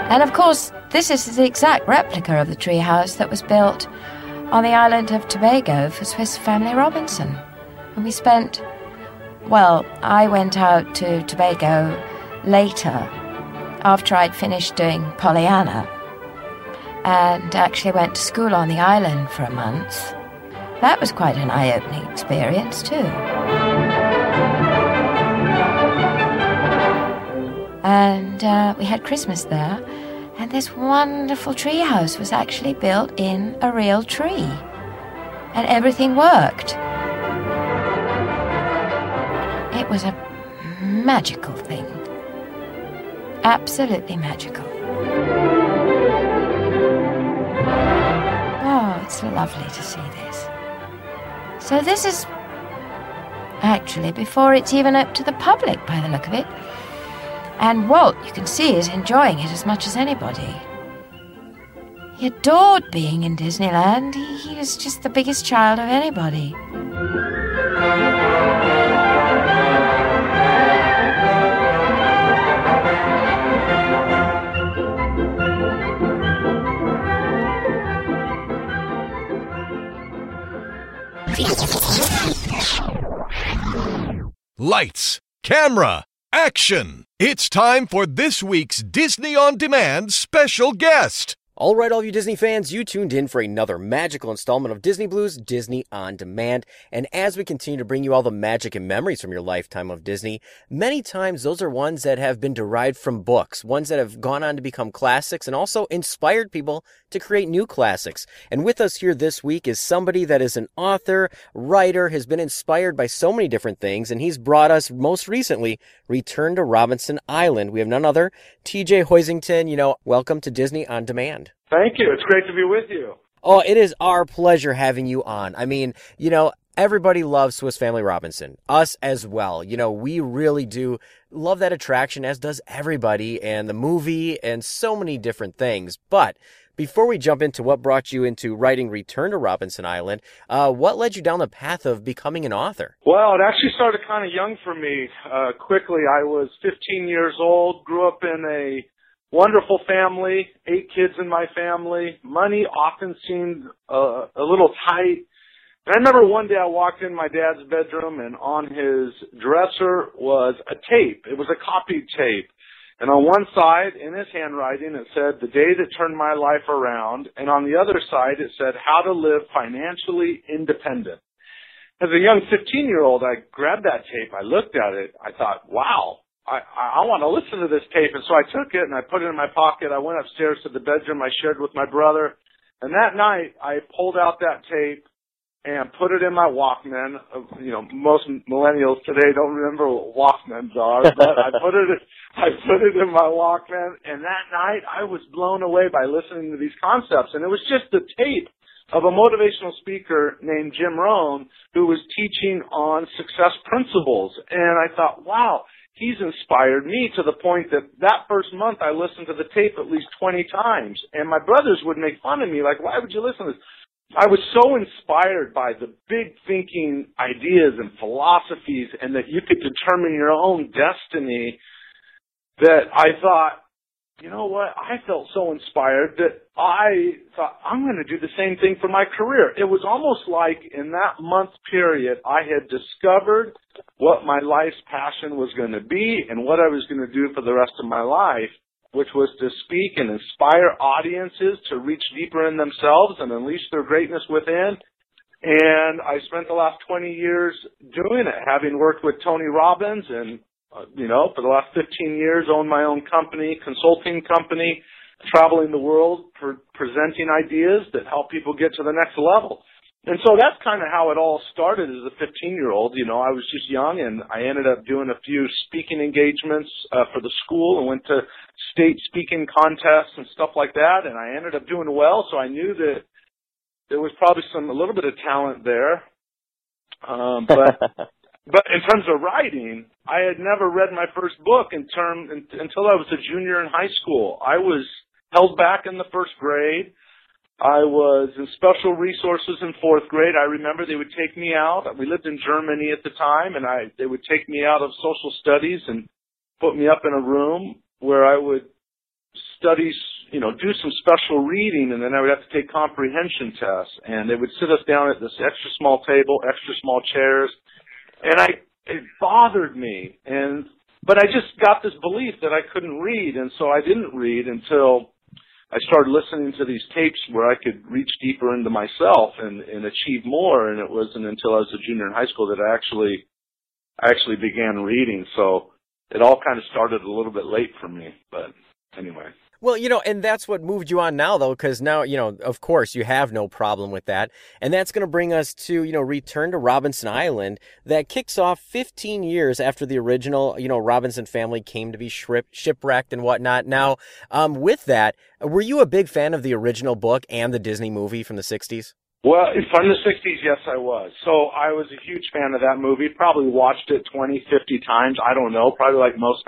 And of course, this is the exact replica of the treehouse that was built on the island of Tobago for Swiss Family Robinson. And we spent, well, I went out to Tobago later after I'd finished doing Pollyanna and actually went to school on the island for a month. That was quite an eye opening experience, too. And uh, we had Christmas there, and this wonderful tree house was actually built in a real tree. And everything worked. It was a magical. Absolutely magical. Oh, it's lovely to see this. So, this is actually before it's even up to the public by the look of it. And Walt, you can see, is enjoying it as much as anybody. He adored being in Disneyland. He, he was just the biggest child of anybody. Lights, camera, action! It's time for this week's Disney On Demand special guest. All right, all you Disney fans, you tuned in for another magical installment of Disney Blu's Disney on Demand. And as we continue to bring you all the magic and memories from your lifetime of Disney, many times those are ones that have been derived from books, ones that have gone on to become classics and also inspired people to create new classics. And with us here this week is somebody that is an author, writer, has been inspired by so many different things, and he's brought us most recently Return to Robinson Island. We have none other, TJ Hoisington. You know, welcome to Disney on Demand. Thank you. It's great to be with you. Oh, it is our pleasure having you on. I mean, you know, everybody loves Swiss Family Robinson, us as well. You know, we really do love that attraction, as does everybody, and the movie, and so many different things. But before we jump into what brought you into writing Return to Robinson Island, uh, what led you down the path of becoming an author? Well, it actually started kind of young for me. Uh, quickly, I was 15 years old, grew up in a wonderful family, eight kids in my family. Money often seemed uh, a little tight. And I remember one day I walked in my dad's bedroom and on his dresser was a tape. It was a copied tape. And on one side, in his handwriting, it said, the day that turned my life around. And on the other side, it said, how to live financially independent. As a young 15 year old, I grabbed that tape. I looked at it. I thought, wow, I, I want to listen to this tape. And so I took it and I put it in my pocket. I went upstairs to the bedroom I shared with my brother. And that night, I pulled out that tape and put it in my Walkman. Uh, You know, most millennials today don't remember what Walkmans are, but I put it, I put it in my Walkman, and that night I was blown away by listening to these concepts, and it was just a tape of a motivational speaker named Jim Rohn who was teaching on success principles, and I thought, wow. He's inspired me to the point that that first month I listened to the tape at least 20 times. And my brothers would make fun of me, like, why would you listen to this? I was so inspired by the big thinking ideas and philosophies and that you could determine your own destiny that I thought, you know what? I felt so inspired that I thought I'm going to do the same thing for my career. It was almost like in that month period, I had discovered what my life's passion was going to be and what I was going to do for the rest of my life which was to speak and inspire audiences to reach deeper in themselves and unleash their greatness within. And I spent the last 20 years doing it, having worked with Tony Robbins and, uh, you know, for the last 15 years owned my own company, consulting company, traveling the world, pre- presenting ideas that help people get to the next level. And so that's kind of how it all started as a 15 year old. You know, I was just young and I ended up doing a few speaking engagements uh, for the school and went to state speaking contests and stuff like that. And I ended up doing well. So I knew that there was probably some, a little bit of talent there. Um, but, but in terms of writing, I had never read my first book in term, in, until I was a junior in high school. I was held back in the first grade. I was in special resources in fourth grade. I remember they would take me out. We lived in Germany at the time, and I they would take me out of social studies and put me up in a room where I would study, you know, do some special reading, and then I would have to take comprehension tests. And they would sit us down at this extra small table, extra small chairs, and I it bothered me. And but I just got this belief that I couldn't read, and so I didn't read until I started listening to these tapes where I could reach deeper into myself and, and achieve more. And it wasn't until I was a junior in high school that I actually, I actually began reading. So it all kind of started a little bit late for me, but anyway. Well, you know, and that's what moved you on now, though, because now, you know, of course, you have no problem with that. And that's going to bring us to, you know, Return to Robinson Island that kicks off 15 years after the original, you know, Robinson family came to be shipwrecked and whatnot. Now, um, with that, were you a big fan of the original book and the Disney movie from the 60s? Well, from the 60s, yes, I was. So I was a huge fan of that movie. Probably watched it 20, 50 times. I don't know. Probably like most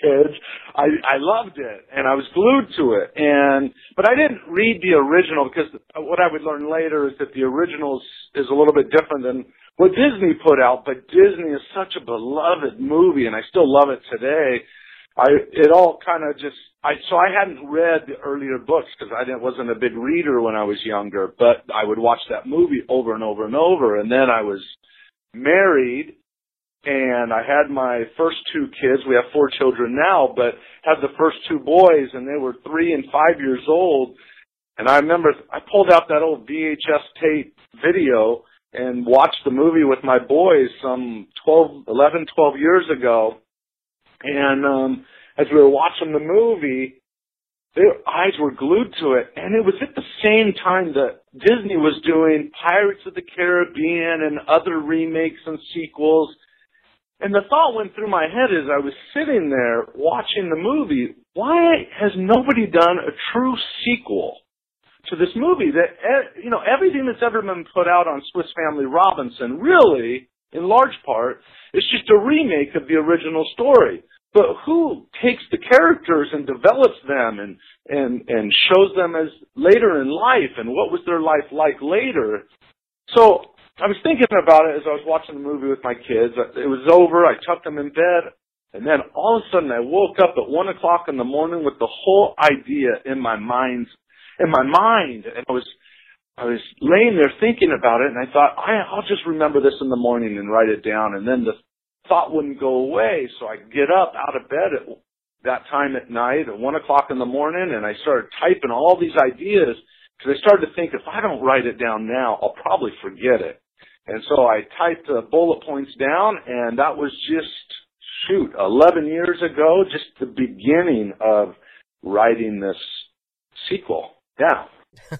kids. I I loved it and I was glued to it. And but I didn't read the original because what I would learn later is that the original is, a little bit different than what Disney put out. But Disney is such a beloved movie, and I still love it today. I it all kind of just I so I hadn't read the earlier books because I didn't wasn't a big reader when I was younger, but I would watch that movie over and over and over, and then I was married and I had my first two kids. We have four children now, but had the first two boys, and they were three and five years old. And I remember I pulled out that old VHS tape video and watched the movie with my boys some twelve, eleven, twelve years ago. And um as we were watching the movie, their eyes were glued to it. And it was at the same time that Disney was doing Pirates of the Caribbean and other remakes and sequels and the thought went through my head as I was sitting there watching the movie, why has nobody done a true sequel to this movie that, eh, you know, everything that's ever been put out on Swiss Family Robinson really, in large part, is just a remake of the original story. But who takes the characters and develops them and, and, and shows them as later in life and what was their life like later? So I was thinking about it as I was watching the movie with my kids. It was over. I tucked them in bed. And then all of a sudden I woke up at one o'clock in the morning with the whole idea in my mind, in my mind. And I was, I was laying there thinking about it and I thought, I, I'll just remember this in the morning and write it down. And then the thought wouldn't go away. So I get up out of bed at that time at night at one o'clock in the morning and I started typing all these ideas because I started to think if I don't write it down now, I'll probably forget it. And so I typed uh, bullet points down and that was just, shoot, 11 years ago, just the beginning of writing this sequel. Yeah.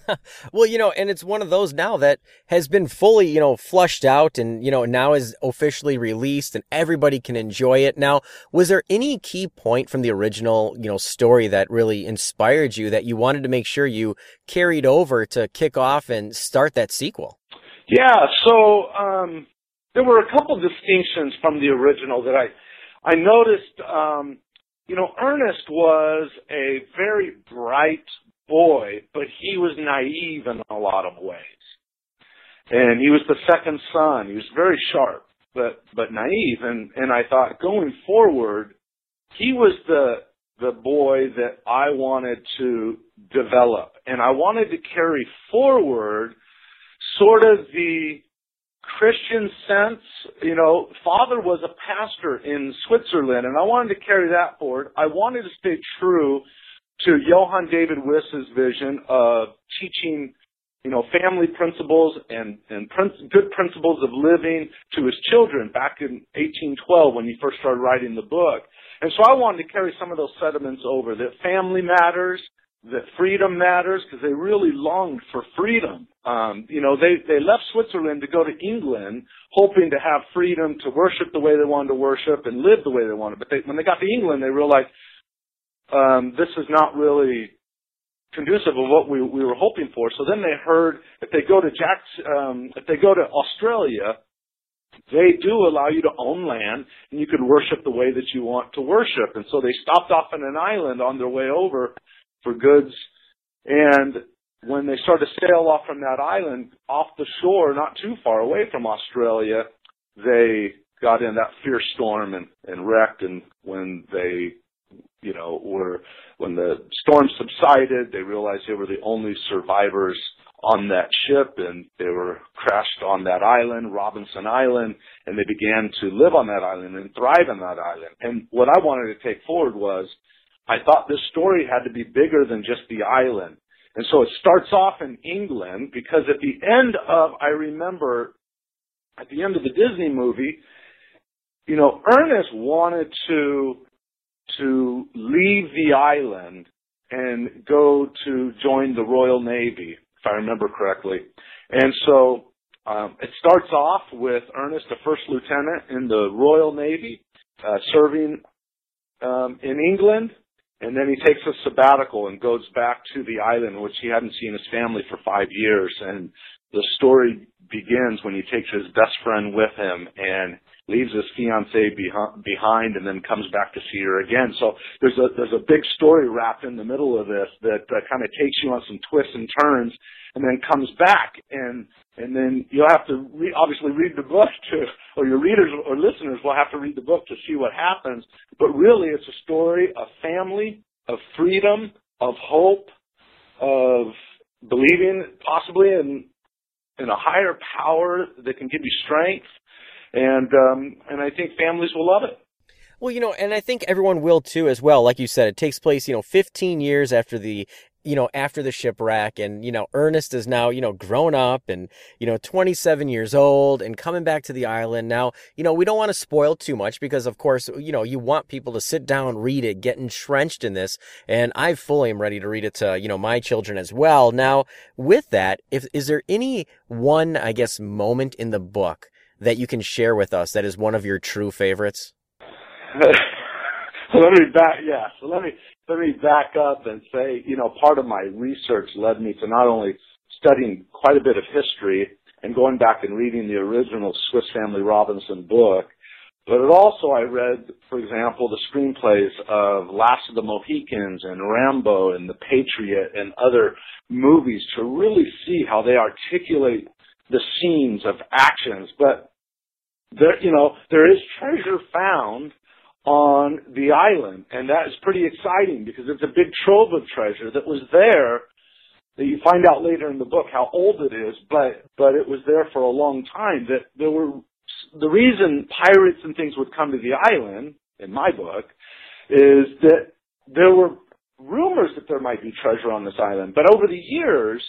well, you know, and it's one of those now that has been fully, you know, flushed out and, you know, now is officially released and everybody can enjoy it. Now, was there any key point from the original, you know, story that really inspired you that you wanted to make sure you carried over to kick off and start that sequel? Yeah, so um there were a couple distinctions from the original that I I noticed um you know, Ernest was a very bright boy, but he was naive in a lot of ways. And he was the second son. He was very sharp, but but naive. And and I thought going forward, he was the the boy that I wanted to develop, and I wanted to carry forward sort of the Christian sense. You know, father was a pastor in Switzerland, and I wanted to carry that forward. I wanted to stay true to Johann David Wyss's vision of teaching, you know, family principles and, and prin- good principles of living to his children back in 1812 when he first started writing the book. And so I wanted to carry some of those sentiments over that family matters, that freedom matters, because they really longed for freedom. Um, you know, they, they left Switzerland to go to England hoping to have freedom to worship the way they wanted to worship and live the way they wanted. But they, when they got to England, they realized um, this is not really conducive of what we, we were hoping for. So then they heard if they go to Jack's, um, if they go to Australia, they do allow you to own land and you can worship the way that you want to worship. And so they stopped off on an island on their way over for goods. And when they started to sail off from that island off the shore, not too far away from Australia, they got in that fierce storm and, and wrecked. And when they you know, were when the storm subsided, they realized they were the only survivors on that ship and they were crashed on that island, Robinson Island, and they began to live on that island and thrive on that island. And what I wanted to take forward was I thought this story had to be bigger than just the island. And so it starts off in England because at the end of, I remember at the end of the Disney movie, you know, Ernest wanted to to leave the island and go to join the Royal Navy, if I remember correctly. And so um, it starts off with Ernest, a first lieutenant in the Royal Navy, uh, serving um, in England, and then he takes a sabbatical and goes back to the island, which he hadn't seen his family for five years. And the story begins when he takes his best friend with him, and leaves his fiancee behind and then comes back to see her again. So there's a there's a big story wrapped in the middle of this that uh, kind of takes you on some twists and turns, and then comes back and and then you'll have to re- obviously read the book to or your readers or listeners will have to read the book to see what happens. But really, it's a story of family, of freedom, of hope, of believing possibly in in a higher power that can give you strength and um, and I think families will love it. Well, you know, and I think everyone will too, as well. Like you said, it takes place, you know, 15 years after the you know, after the shipwreck and, you know, Ernest is now, you know, grown up and, you know, 27 years old and coming back to the island. Now, you know, we don't want to spoil too much because of course, you know, you want people to sit down, read it, get entrenched in this. And I fully am ready to read it to, you know, my children as well. Now, with that, if, is there any one, I guess, moment in the book that you can share with us that is one of your true favorites? let me back, yeah. So let me let me back up and say, you know, part of my research led me to not only studying quite a bit of history and going back and reading the original Swiss Family Robinson book, but it also I read, for example, the screenplays of Last of the Mohicans and Rambo and The Patriot and other movies to really see how they articulate the scenes of actions. But there, you know, there is treasure found on the island, and that is pretty exciting because it's a big trove of treasure that was there. That you find out later in the book how old it is, but but it was there for a long time. That there were the reason pirates and things would come to the island in my book is that there were rumors that there might be treasure on this island. But over the years,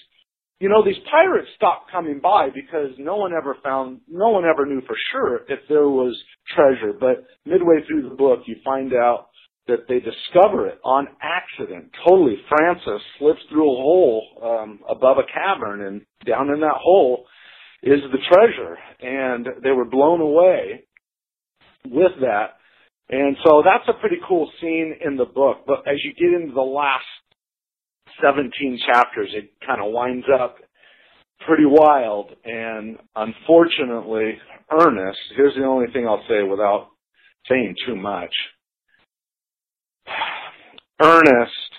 you know, these pirates stopped coming by because no one ever found, no one ever knew for sure if there was treasure. But midway through the book, you find out that they discover it on accident. Totally, Francis slips through a hole um, above a cavern, and down in that hole is the treasure. And they were blown away with that. And so that's a pretty cool scene in the book. But as you get into the last 17 chapters, it kind of winds up pretty wild. And unfortunately, Ernest, here's the only thing I'll say without saying too much. Ernest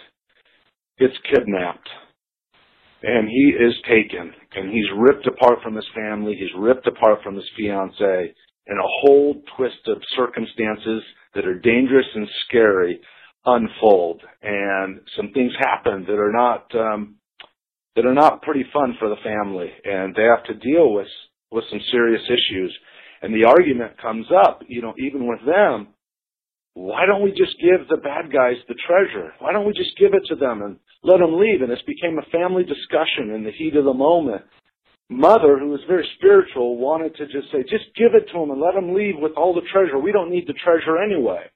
gets kidnapped. And he is taken. And he's ripped apart from his family, he's ripped apart from his fiance and a whole twist of circumstances that are dangerous and scary unfold. And some things happen that are not um that are not pretty fun for the family. And they have to deal with with some serious issues. And the argument comes up you know even with them why don't we just give the bad guys the treasure? Why don't we just give it to them and let them leave? And this became a family discussion in the heat of the moment. Mother who was very spiritual wanted to just say just give it to them and let them leave with all the treasure. We don't need the treasure anyway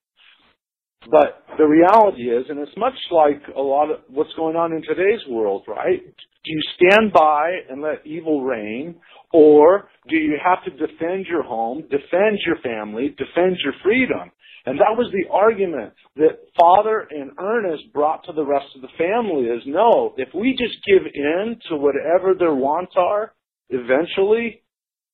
but the reality is, and it's much like a lot of what's going on in today's world, right? Do you stand by and let evil reign, or do you have to defend your home, defend your family, defend your freedom? And that was the argument that Father and Ernest brought to the rest of the family is no, if we just give in to whatever their wants are, eventually,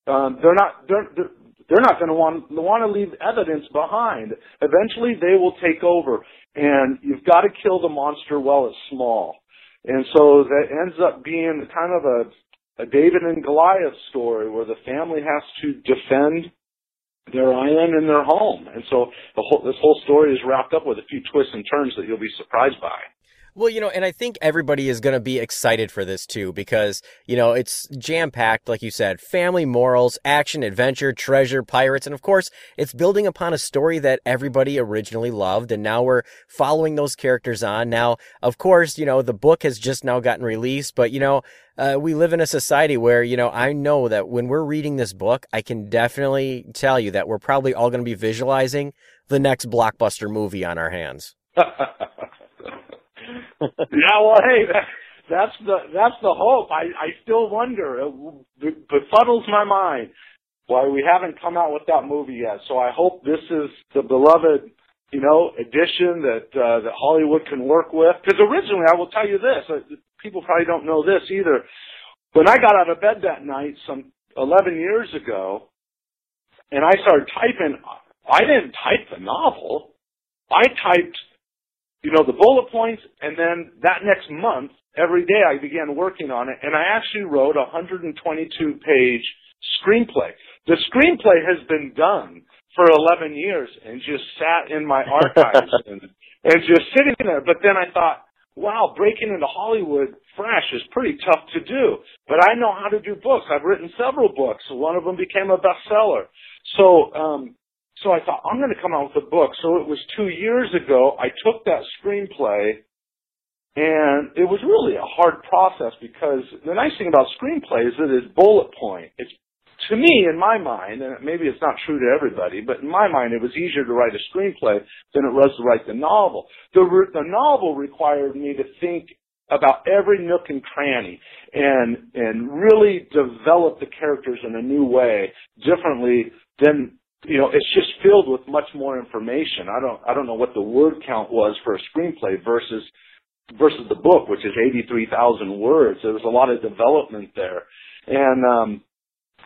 um, they're not, they're, they're, they're not going to want want to leave evidence behind. Eventually, they will take over, and you've got to kill the monster while it's small. And so that ends up being kind of a, a David and Goliath story where the family has to defend their island and their home. And so the whole, this whole story is wrapped up with a few twists and turns that you'll be surprised by. Well, you know, and I think everybody is going to be excited for this too because, you know, it's jam packed, like you said, family morals, action, adventure, treasure, pirates. And of course, it's building upon a story that everybody originally loved. And now we're following those characters on. Now, of course, you know, the book has just now gotten released, but, you know, uh, we live in a society where, you know, I know that when we're reading this book, I can definitely tell you that we're probably all going to be visualizing the next blockbuster movie on our hands. yeah, well, hey, that, that's the that's the hope. I I still wonder. It befuddles my mind why we haven't come out with that movie yet. So I hope this is the beloved, you know, edition that uh, that Hollywood can work with. Because originally, I will tell you this: uh, people probably don't know this either. When I got out of bed that night, some 11 years ago, and I started typing, I didn't type the novel. I typed you know, the bullet points, and then that next month, every day I began working on it, and I actually wrote a 122 page screenplay. The screenplay has been done for 11 years and just sat in my archives and, and just sitting there. But then I thought, wow, breaking into Hollywood fresh is pretty tough to do. But I know how to do books. I've written several books. One of them became a bestseller. So, um, so I thought, I'm going to come out with a book. So it was two years ago. I took that screenplay and it was really a hard process because the nice thing about screenplay is that it's bullet point. It's to me, in my mind, and maybe it's not true to everybody, but in my mind, it was easier to write a screenplay than it was to write the novel. The, the novel required me to think about every nook and cranny and and really develop the characters in a new way, differently than you know, it's just filled with much more information. I don't, I don't know what the word count was for a screenplay versus, versus the book, which is 83,000 words. There was a lot of development there. And, um,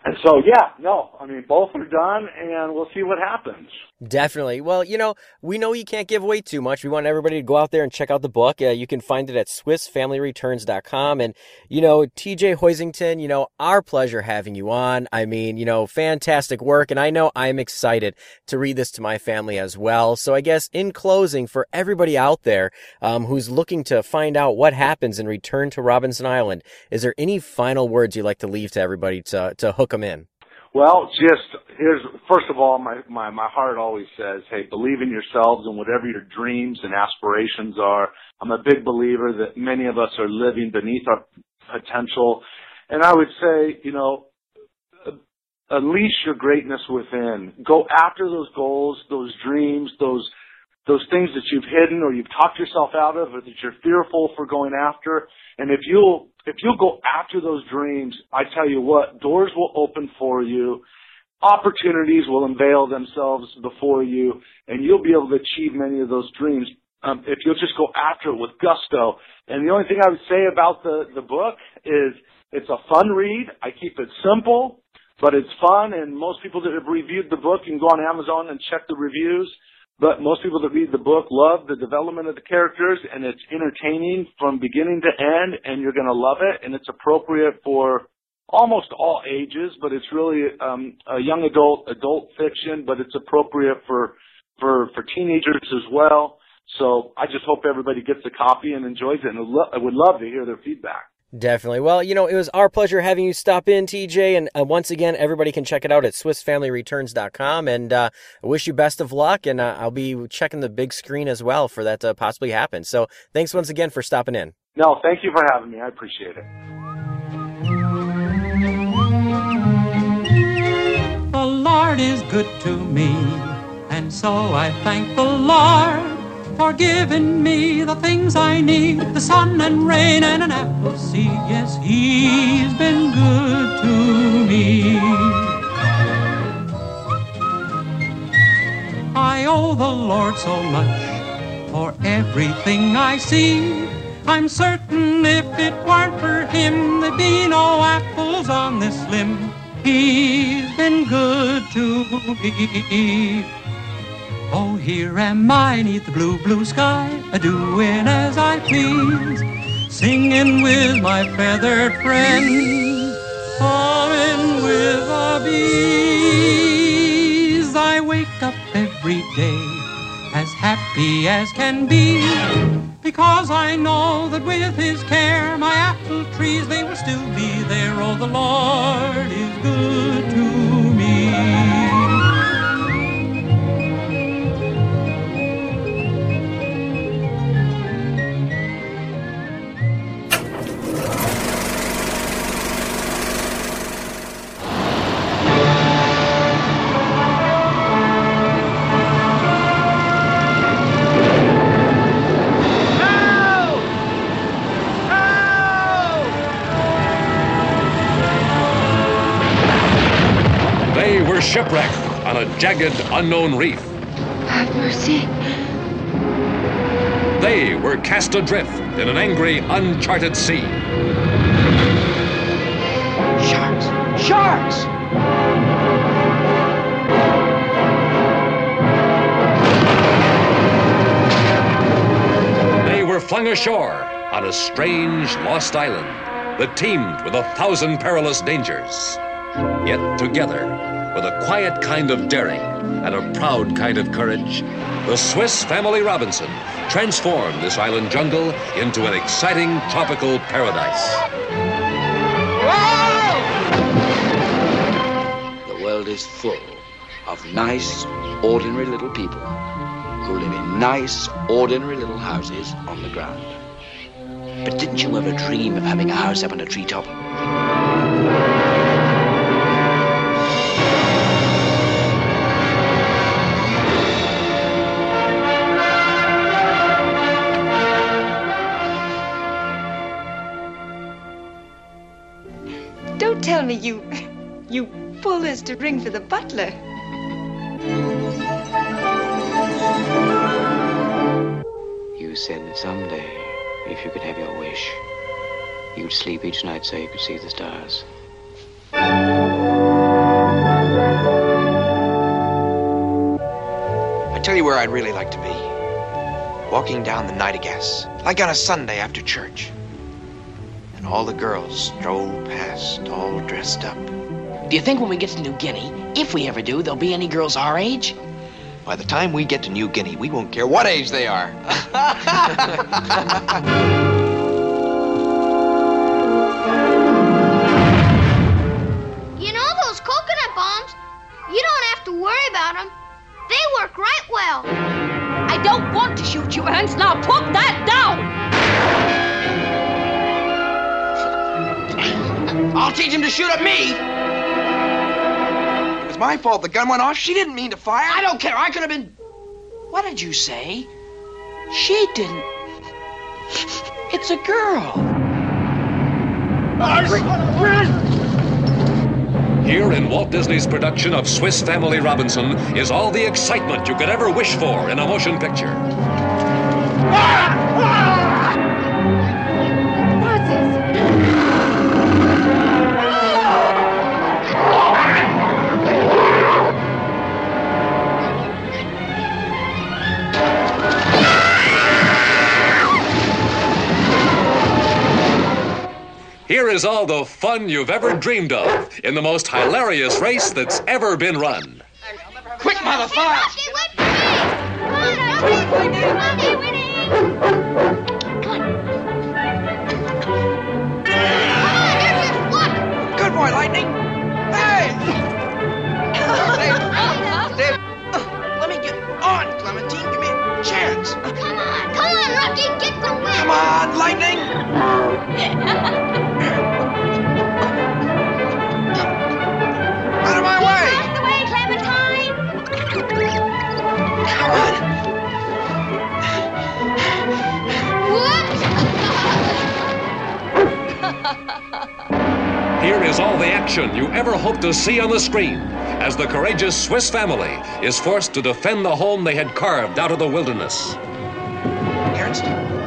and so, yeah, no, I mean, both are done and we'll see what happens. Definitely. Well, you know, we know you can't give away too much. We want everybody to go out there and check out the book. Uh, you can find it at SwissFamilyReturns.com. And, you know, TJ Hoisington, you know, our pleasure having you on. I mean, you know, fantastic work. And I know I'm excited to read this to my family as well. So I guess in closing, for everybody out there um, who's looking to find out what happens in Return to Robinson Island, is there any final words you'd like to leave to everybody to, to hook them in? Well, just here's first of all, my my my heart always says, hey, believe in yourselves and whatever your dreams and aspirations are. I'm a big believer that many of us are living beneath our potential, and I would say, you know, unleash your greatness within. Go after those goals, those dreams, those those things that you've hidden or you've talked yourself out of or that you're fearful for going after. And if you'll if you'll go after those dreams, I tell you what, doors will open for you. Opportunities will unveil themselves before you and you'll be able to achieve many of those dreams um, if you'll just go after it with gusto. And the only thing I would say about the, the book is it's a fun read. I keep it simple, but it's fun. And most people that have reviewed the book can go on Amazon and check the reviews. But most people that read the book love the development of the characters and it's entertaining from beginning to end and you're going to love it and it's appropriate for almost all ages, but it's really um, a young adult adult fiction, but it's appropriate for for for teenagers as well. So I just hope everybody gets a copy and enjoys it, and I would love to hear their feedback. Definitely. Well, you know, it was our pleasure having you stop in, TJ. And uh, once again, everybody can check it out at SwissFamilyReturns.com. And uh, I wish you best of luck. And uh, I'll be checking the big screen as well for that to possibly happen. So thanks once again for stopping in. No, thank you for having me. I appreciate it. The Lord is good to me, and so I thank the Lord for giving me the things I need the sun and rain and an apple seed. Yes, He's been good to me. I owe the Lord so much for everything I see. I'm certain if it weren't for Him, there'd be no apples on this limb. He's been good to me. Oh, here am I neath the blue, blue sky, a doing as I please, singing with my feathered friends, humming with the bees. I wake up every day as happy as can be, because I know that with His care, my apple trees they will still be there. Oh, the Lord is good to were shipwrecked on a jagged, unknown reef. Have mercy. They were cast adrift in an angry, uncharted sea. Sharks! Sharks! They were flung ashore on a strange, lost island that teemed with a thousand perilous dangers. Yet together, with a quiet kind of daring and a proud kind of courage, the Swiss Family Robinson transformed this island jungle into an exciting tropical paradise. The world is full of nice, ordinary little people who live in nice, ordinary little houses on the ground. But didn't you ever dream of having a house up on a treetop? Don't tell me you. you pulled this to ring for the butler. You said that someday, if you could have your wish, you'd sleep each night so you could see the stars. I tell you where I'd really like to be. Walking down the night of gas, like on a Sunday after church. And all the girls stroll past, all dressed up. Do you think when we get to New Guinea, if we ever do, there'll be any girls our age? By the time we get to New Guinea, we won't care what age they are. You know those coconut bombs? You don't have to worry about them. They work right well. I don't want to shoot you, Ernst. Now put that down. I'll teach him to shoot at me. It was my fault. The gun went off. She didn't mean to fire. I don't care. I could have been. What did you say? She didn't. It's a girl. Here in Walt Disney's production of Swiss Family Robinson is all the excitement you could ever wish for in a motion picture. Here is all the fun you've ever dreamed of in the most hilarious race that's ever been run. Quick, motherfucker! Good boy, Lightning. Hey! Dave, Dave, let me get on, Clementine. Give me a chance. Come on, come on, Rocky, get the win. Come on, Lightning. Here is all the action you ever hoped to see on the screen as the courageous Swiss family is forced to defend the home they had carved out of the wilderness. Ernst?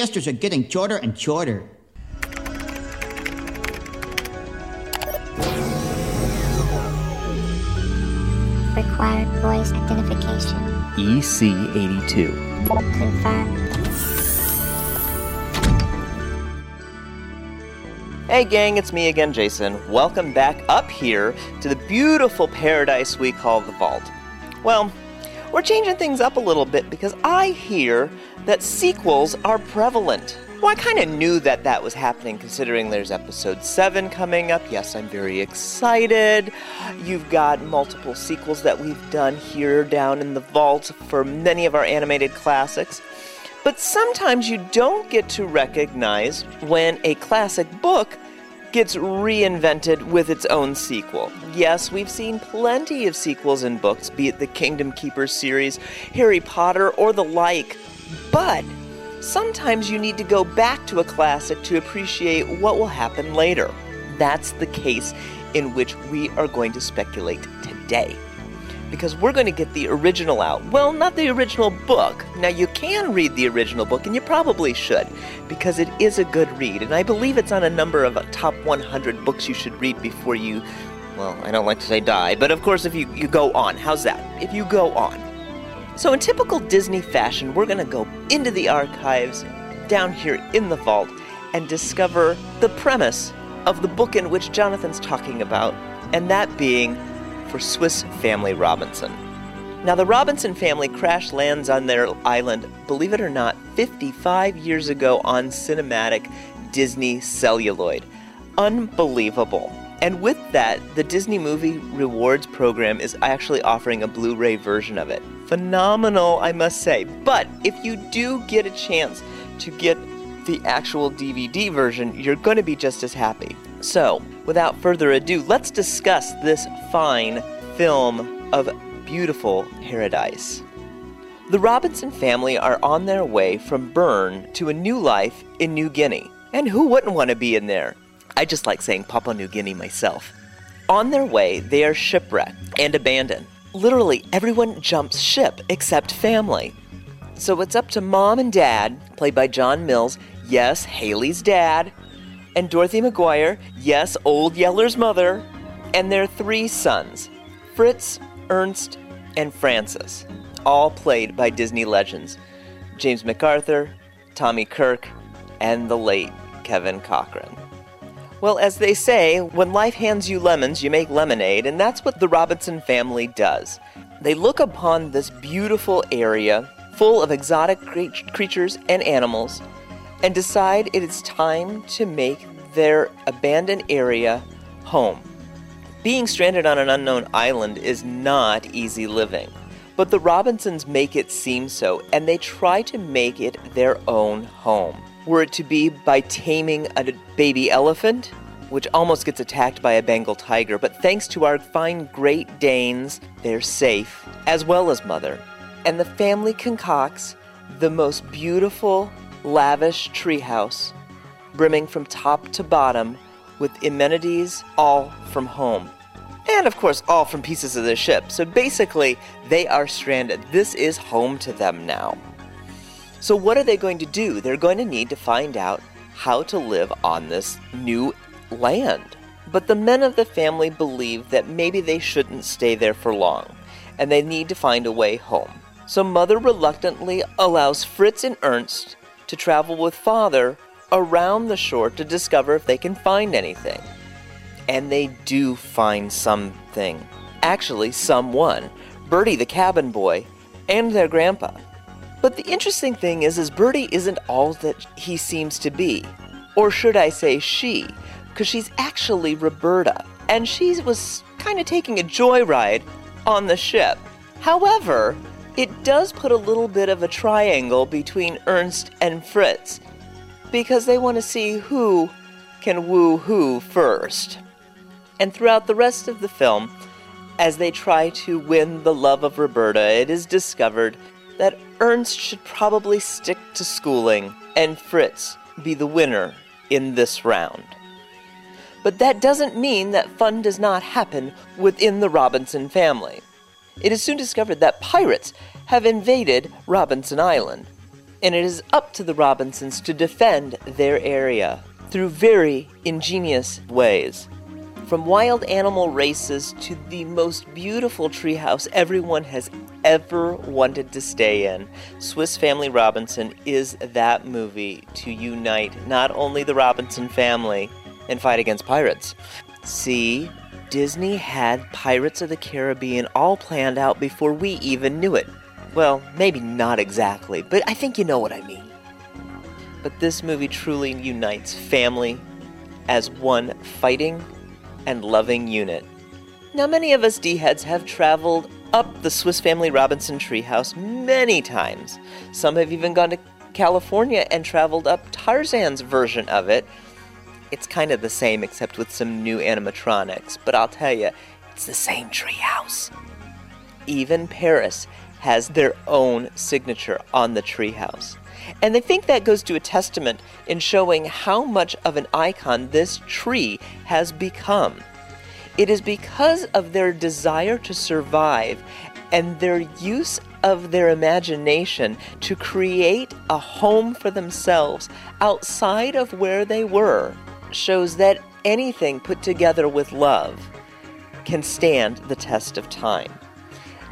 Siestas are getting shorter and shorter. Required voice identification. EC82. Confirmed. Hey gang, it's me again, Jason. Welcome back up here to the beautiful paradise we call the Vault. Well, we're changing things up a little bit because I hear that sequels are prevalent. Well, I kind of knew that that was happening considering there's episode 7 coming up. Yes, I'm very excited. You've got multiple sequels that we've done here down in the vault for many of our animated classics. But sometimes you don't get to recognize when a classic book gets reinvented with its own sequel. Yes, we've seen plenty of sequels in books, be it the Kingdom Keepers series, Harry Potter, or the like. But sometimes you need to go back to a classic to appreciate what will happen later. That's the case in which we are going to speculate today. Because we're going to get the original out. Well, not the original book. Now, you can read the original book, and you probably should, because it is a good read. And I believe it's on a number of uh, top 100 books you should read before you, well, I don't like to say die, but of course, if you, you go on. How's that? If you go on. So, in typical Disney fashion, we're going to go into the archives down here in the vault and discover the premise of the book in which Jonathan's talking about, and that being for Swiss Family Robinson. Now, the Robinson family crash lands on their island, believe it or not, 55 years ago on cinematic Disney celluloid. Unbelievable. And with that, the Disney Movie Rewards program is actually offering a Blu ray version of it. Phenomenal, I must say. But if you do get a chance to get the actual DVD version, you're going to be just as happy. So, without further ado, let's discuss this fine film of beautiful paradise. The Robinson family are on their way from Bern to a new life in New Guinea. And who wouldn't want to be in there? I just like saying Papua New Guinea myself. On their way, they are shipwrecked and abandoned. Literally, everyone jumps ship except family. So it's up to mom and dad, played by John Mills, yes, Hayley's dad, and Dorothy McGuire, yes, Old Yeller's mother, and their three sons, Fritz, Ernst, and Francis, all played by Disney legends James MacArthur, Tommy Kirk, and the late Kevin Corcoran. Well, as they say, when life hands you lemons, you make lemonade, and that's what the Robinson family does. They look upon this beautiful area full of exotic cre- creatures and animals and decide it is time to make their abandoned area home. Being stranded on an unknown island is not easy living, but the Robinsons make it seem so, and they try to make it their own home. Were it to be by taming a baby elephant, which almost gets attacked by a Bengal tiger, but thanks to our fine Great Danes, they're safe, as well as Mother. And the family concocts the most beautiful, lavish treehouse, brimming from top to bottom with amenities all from home. And of course, all from pieces of the ship. So basically, they are stranded. This is home to them now. So, what are they going to do? They're going to need to find out how to live on this new land. But the men of the family believe that maybe they shouldn't stay there for long, and they need to find a way home. So, Mother reluctantly allows Fritz and Ernst to travel with Father around the shore to discover if they can find anything. And they do find something. Actually, someone. Bertie, the cabin boy, and their grandpa. But the interesting thing is, is Bertie isn't all that he seems to be. Or should I say she, because she's actually Roberta, and she was kind of taking a joyride on the ship. However, it does put a little bit of a triangle between Ernst and Fritz, because they want to see who can woo who first. And throughout the rest of the film, as they try to win the love of Roberta, it is discovered that Ernst should probably stick to schooling and Fritz be the winner in this round. But that doesn't mean that fun does not happen within the Robinson family. It is soon discovered that pirates have invaded Robinson Island, and it is up to the Robinsons to defend their area through very ingenious ways. From wild animal races to the most beautiful treehouse everyone has ever wanted to stay in, Swiss Family Robinson is that movie to unite not only the Robinson family and fight against pirates. See, Disney had Pirates of the Caribbean all planned out before we even knew it. Well, maybe not exactly, but I think you know what I mean. But this movie truly unites family as one fighting and loving unit. Now, many of us D heads have traveled up the Swiss Family Robinson treehouse many times. Some have even gone to California and traveled up Tarzan's version of it. It's kind of the same except with some new animatronics, but I'll tell you, it's the same treehouse. Even Paris has their own signature on the treehouse. And I think that goes to a testament in showing how much of an icon this tree has become. It is because of their desire to survive and their use of their imagination to create a home for themselves outside of where they were shows that anything put together with love can stand the test of time.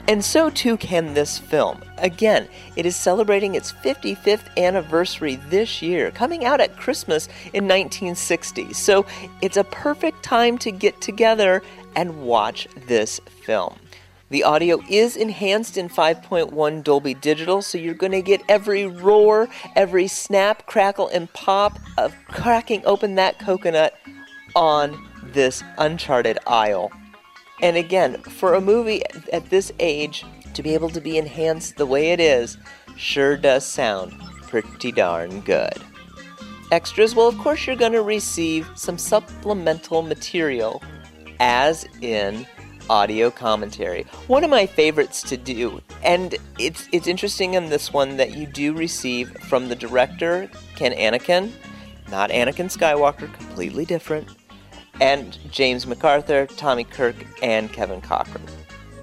And so too can this film. Again, it is celebrating its 55th anniversary this year, coming out at Christmas in 1960. So it's a perfect time to get together and watch this film. The audio is enhanced in 5.1 Dolby Digital, so you're going to get every roar, every snap, crackle, and pop of cracking open that coconut on this uncharted isle. And again, for a movie at this age to be able to be enhanced the way it is sure does sound pretty darn good. Extras, well, of course, you're going to receive some supplemental material, as in audio commentary. One of my favorites to do. And it's it's interesting in this one that you do receive from the director, Ken Annakin, not Anakin Skywalker, completely different, and James MacArthur, Tommy Kirk, and Kevin Corcoran.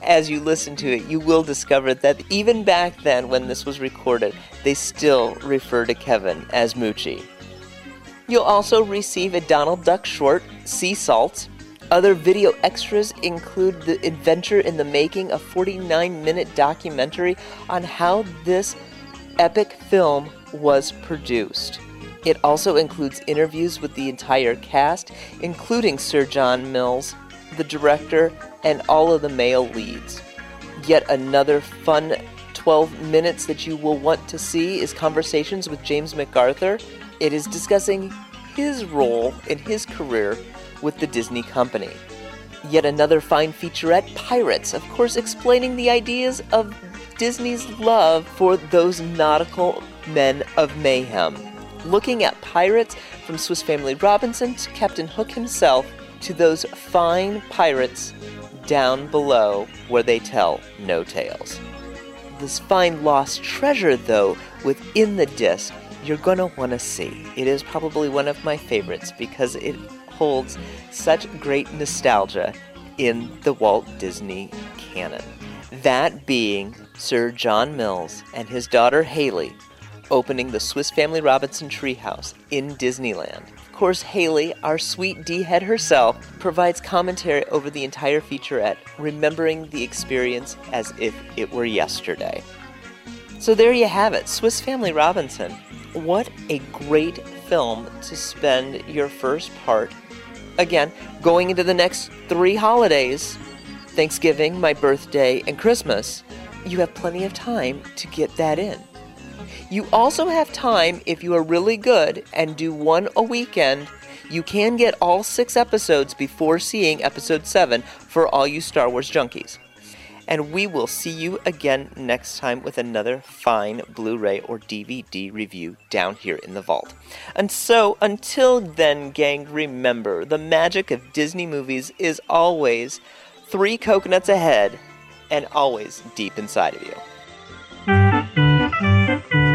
As you listen to it, you will discover that even back then, when this was recorded, they still refer to Kevin as Moochie. You'll also receive a Donald Duck short, Sea Salt. Other video extras include the adventure in the making, a 49 minute documentary on how this epic film was produced. It also includes interviews with the entire cast, including Sir John Mills, the director, and all of the male leads. Yet another fun 12 minutes that you will want to see is Conversations with James MacArthur. It is discussing his role in his career with the Disney Company. Yet another fine featurette, Pirates, of course, explaining the ideas of Disney's love for those nautical men of mayhem. Looking at pirates from Swiss Family Robinson to Captain Hook himself to those fine pirates down below where they tell no tales. This fine lost treasure, though, within the disc, you're gonna want to see. It is probably one of my favorites because it holds such great nostalgia in the Walt Disney canon. That being Sir John Mills and his daughter Hayley opening the Swiss Family Robinson treehouse in Disneyland. Of course, Hayley, our sweet D head herself, provides commentary over the entire featurette, remembering the experience as if it were yesterday. So there you have it Swiss Family Robinson. What a great film to spend your first part. Again, going into the next three holidays Thanksgiving, my birthday, and Christmas. You have plenty of time to get that in. You also have time, if you are really good and do one a weekend, you can get all six episodes before seeing episode 7 for all you Star Wars junkies. And we will see you again next time with another fine Blu ray or DVD review down here in the vault. And so, until then, gang, remember the magic of Disney movies is always three coconuts ahead and always deep inside of you. To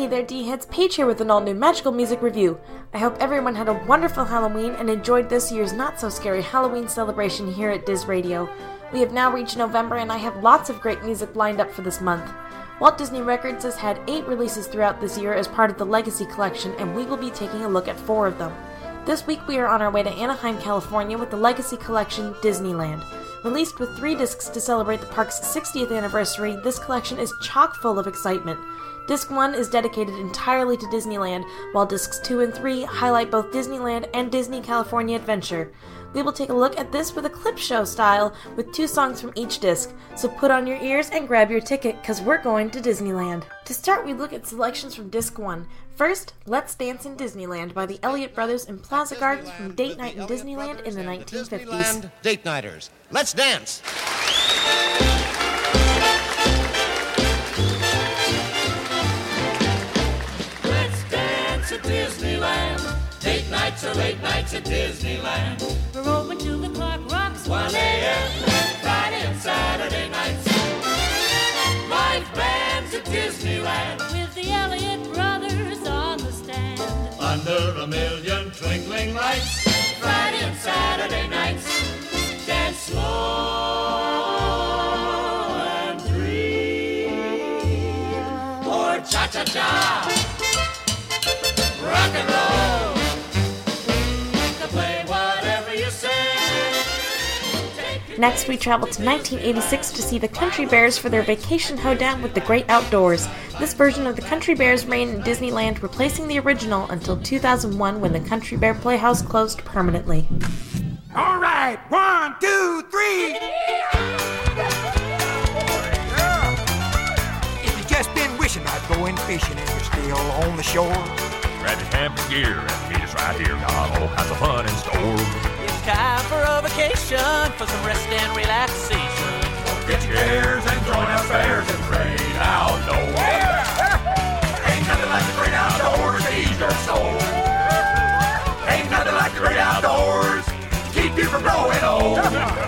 Hey there, D heads. Paige here with an all new magical music review. I hope everyone had a wonderful Halloween and enjoyed this year's not so scary Halloween celebration here at Diz Radio. We have now reached November and I have lots of great music lined up for this month. Walt Disney Records has had eight releases throughout this year as part of the Legacy Collection, and we will be taking a look at four of them. This week we are on our way to Anaheim, California with the Legacy Collection Disneyland. Released with three discs to celebrate the park's 60th anniversary, this collection is chock full of excitement. Disc 1 is dedicated entirely to Disneyland, while Discs 2 and 3 highlight both Disneyland and Disney California Adventure. We will take a look at this with a clip show style with two songs from each disc, so put on your ears and grab your ticket because we're going to Disneyland. To start, we look at selections from Disc 1. First, Let's Dance in Disneyland by the Elliott Brothers and Plaza Gardens from Date Night in Disneyland in the 1950s. Disneyland date nighters. Let's dance. Nights or late nights at Disneyland. We're open till the clock rocks 1 a.m. Friday and Saturday nights. Live bands at Disneyland. with the Elliott brothers on the stand. Under a million twinkling lights. Friday and Saturday nights. Dance slow and free. Or cha cha cha. Rock and roll. Next, we travel to 1986 to see the Country Bears for their vacation hoedown with the great outdoors. This version of the Country Bears reign in Disneyland, replacing the original until 2001 when the Country Bear Playhouse closed permanently. All right, one, two, three. If you just been wishing I'd go in fishing and you're still on the shore. Grab your camping gear and meet us right here. Got all kinds of fun in store. It's time for a vacation for some rest and relaxation. Get your gears and join us bears in the great outdoors. Ain't nothing like the great outdoors to ease your soul. Ain't nothing like the great outdoors to keep you from growing old.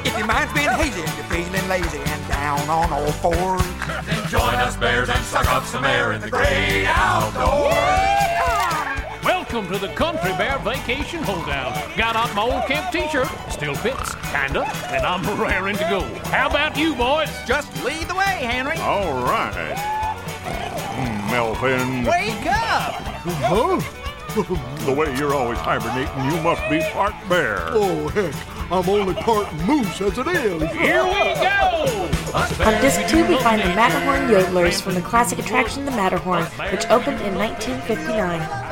If your mind's been hazy and you're feeling lazy and down on all fours. Then join us bears and suck up some air in the great outdoors. Welcome to the Country Bear Vacation Hoedown. Got out my old camp t-shirt, still fits, kinda, and I'm raring to go. How about you, boys? Just lead the way, Henry. All right. Mm, Melvin. Wake up! Huh? the way you're always hibernating, you must be part bear. Oh, heck, I'm only part moose as it is. Here we go! On disc 2, we find the Matterhorn Yodelers from the classic attraction The Matterhorn, which opened in 1959.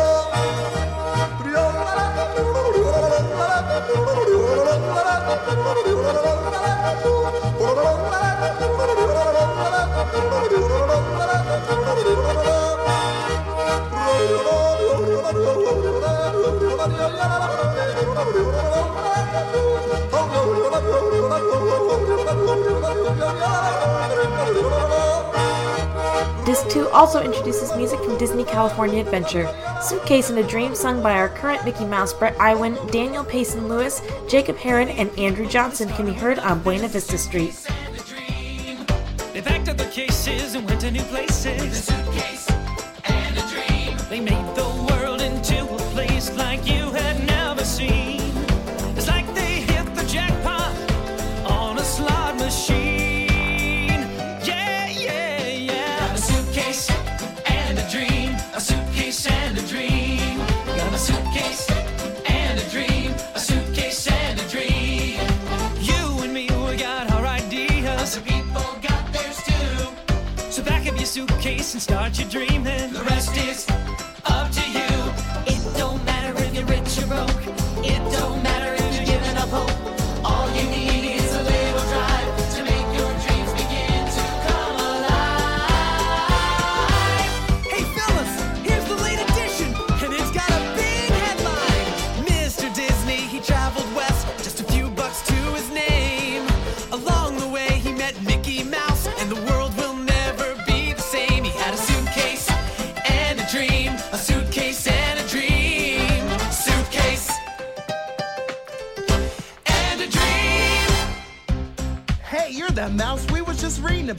Disc 2 also introduces music from Disney California Adventure. Suitcase in a Dream sung by our current Mickey Mouse Bret Iwan, Daniel Payson Lewis, Jacob Heron, and Andrew Johnson can be heard on Buena Vista Street. They packed up their cases and went to new places. and a dream. They made the start your dreaming.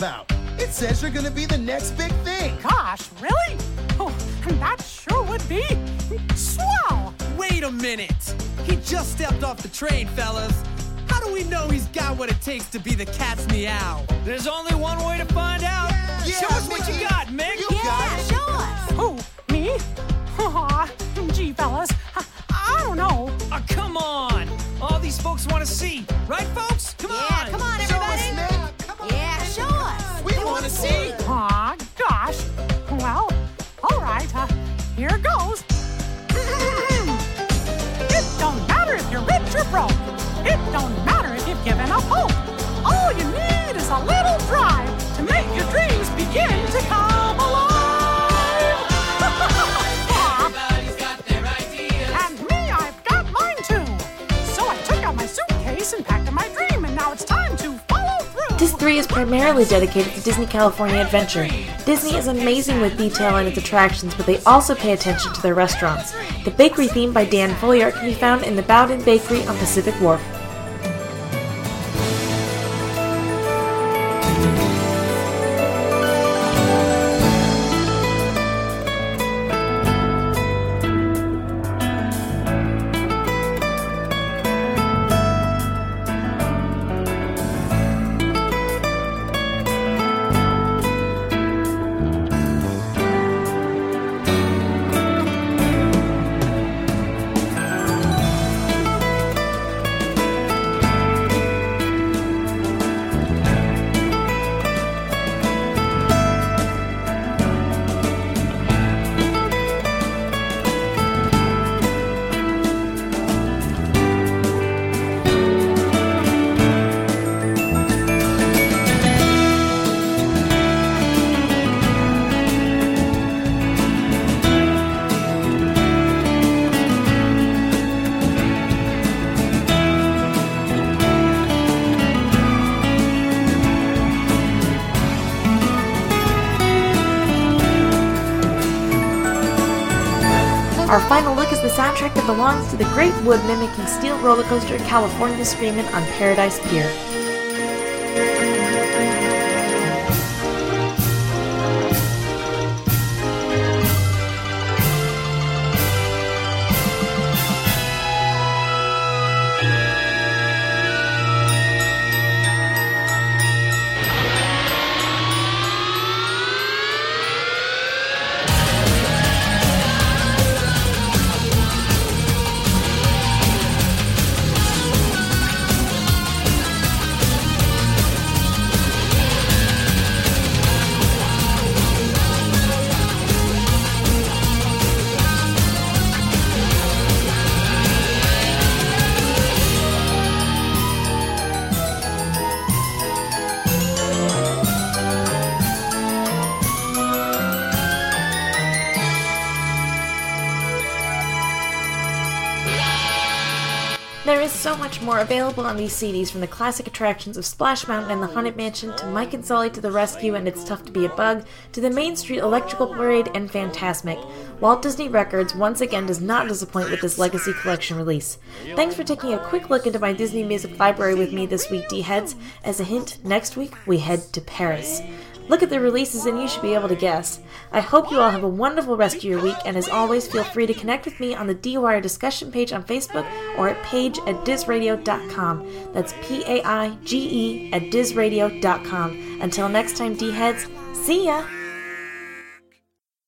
About? It says you're gonna be the next big thing. Gosh, really? Oh, that sure would be swell. Wait a minute. He just stepped off the train, fellas. How do we know he's got what it takes to be the cat's meow? There's only one way to find out. Primarily dedicated to Disney California Adventure. Disney is amazing with detail in its attractions, but they also pay attention to their restaurants. The bakery theme by Dan Foliart can be found in the Boudin Bakery on Pacific Wharf. Belongs to the Great Wood mimicking Steel Roller Coaster California Screamin' on Paradise Pier. There is so much more available on these CDs from the classic attractions of Splash Mountain and the Haunted Mansion to Mike and Sully to the Rescue and It's Tough to Be a Bug to the Main Street Electrical Parade and Fantasmic. Walt Disney Records once again does not disappoint with this Legacy Collection release. Thanks for taking a quick look into my Disney Music Library with me this week, D-Heads. As a hint, next week we head to Paris. Look at the releases and you should be able to guess. I hope you all have a wonderful rest of your week, and as always, feel free to connect with me on the DWire discussion paige on Facebook or at page at dizradio.com. That's P A I G E at dizradio.com. Until next time, D heads, see ya!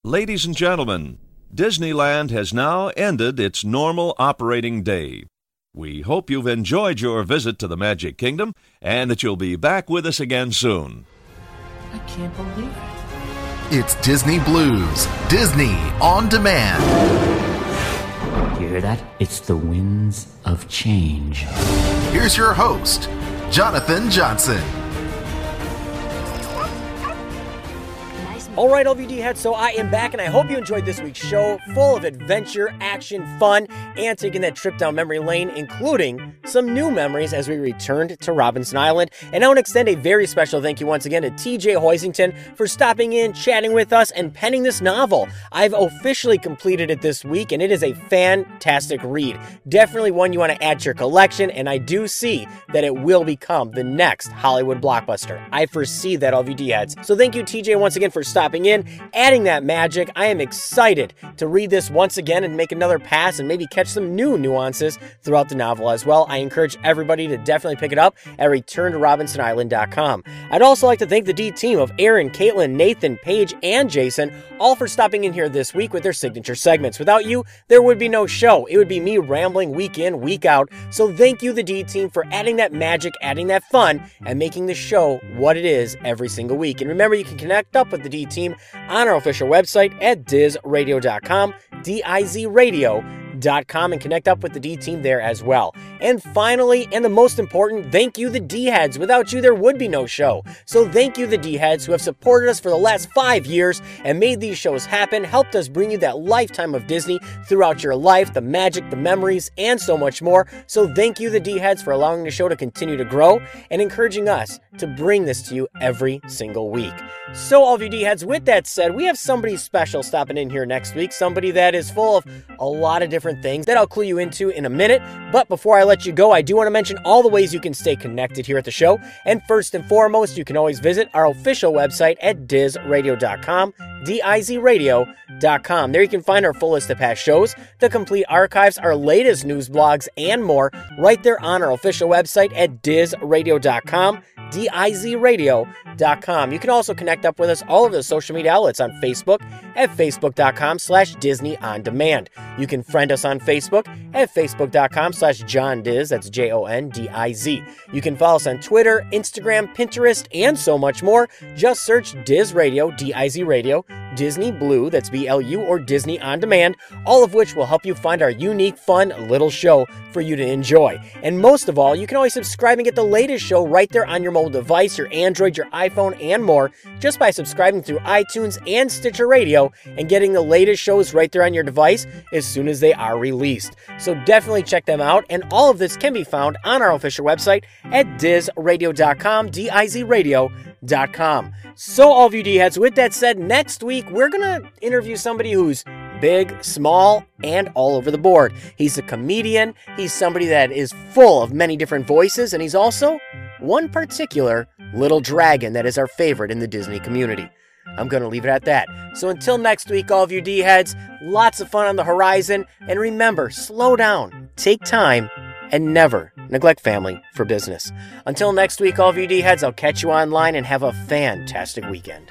Ladies and gentlemen, Disneyland has now ended its normal operating day. We hope you've enjoyed your visit to the Magic Kingdom and that you'll be back with us again soon. I can't believe it. It's Disney Blu's, Disney on demand. You hear that? It's the winds of change. Here's your host, Jonathan Johnson. All right, LVD heads, so I am back, and I hope you enjoyed this week's show, full of adventure, action, fun, and taking that trip down memory lane, including some new memories as we returned to Robinson Island. And I want to extend a very special thank you once again to TJ Hoisington for stopping in, chatting with us, and penning this novel. I've officially completed it this week, and it is a fantastic read. Definitely one you want to add to your collection, and I do see that it will become the next Hollywood blockbuster. I foresee that, LVD heads. So thank you, TJ, once again for stopping in, adding that magic. I am excited to read this once again and make another pass and maybe catch some new nuances throughout the novel as well. I encourage everybody to definitely pick it up at returntorobinsonisland.com. I'd also like to thank the D team of Aaron, Caitlin, Nathan, Paige, and Jason, all for stopping in here this week with their signature segments. Without you, there would be no show. It would be me rambling week in, week out. So thank you, the D team, for adding that magic, adding that fun, and making the show what it is every single week. And remember, you can connect up with the D team on our official website at dizradio.com, D-I-Z radio.com, and connect up with the D team there as well. And finally, and the most important, thank you, the D heads. Without you, there would be no show. So thank you, the D heads, who have supported us for the last five years and made these shows happen, helped us bring you that lifetime of Disney throughout your life, the magic, the memories, and so much more. So thank you, the D heads, for allowing the show to continue to grow and encouraging us to bring this to you every single week. So, all of you D heads, with that said, we have somebody special stopping in here next week, somebody that is full of a lot of different things that I'll clue you into in a minute. But before I let you go, I do want to mention all the ways you can stay connected here at the show. And first and foremost, you can always visit our official website at dizradio.com, D-I-Z-radio.com. There you can find our full list of past shows, the complete archives, our latest news blogs, and more right there on our official website at dizradio.com. D-I-Z-radio.com. You can also connect up with us all over the social media outlets on Facebook at facebook.com slash Disney On Demand. You can friend us on Facebook at facebook.com slash John Diz, that's J-O-N-D-I-Z. You can follow us on Twitter, Instagram, Pinterest, and so much more. Just search Diz Radio, D-I-Z Radio, Disney Blu, that's B-L-U, or Disney On Demand, all of which will help you find our unique, fun little show for you to enjoy. And most of all, you can always subscribe and get the latest show right there on your mobile device, your Android, your iPhone, and more, just by subscribing through iTunes and Stitcher Radio and getting the latest shows right there on your device as soon as they are released. So definitely check them out, and all of this can be found on our official website at dizradio.com, D-I-Z-radio.com. So all of you D-heads, with that said, next week we're gonna interview somebody who's big, small, and all over the board. He's a comedian, he's somebody that is full of many different voices, and he's also one particular little dragon that is our favorite in the Disney community. I'm going to leave it at that. So until next week, all of you D heads, lots of fun on the horizon. And remember, slow down, take time, and never neglect family for business. Until next week, all of you D heads, I'll catch you online and have a fantastic weekend.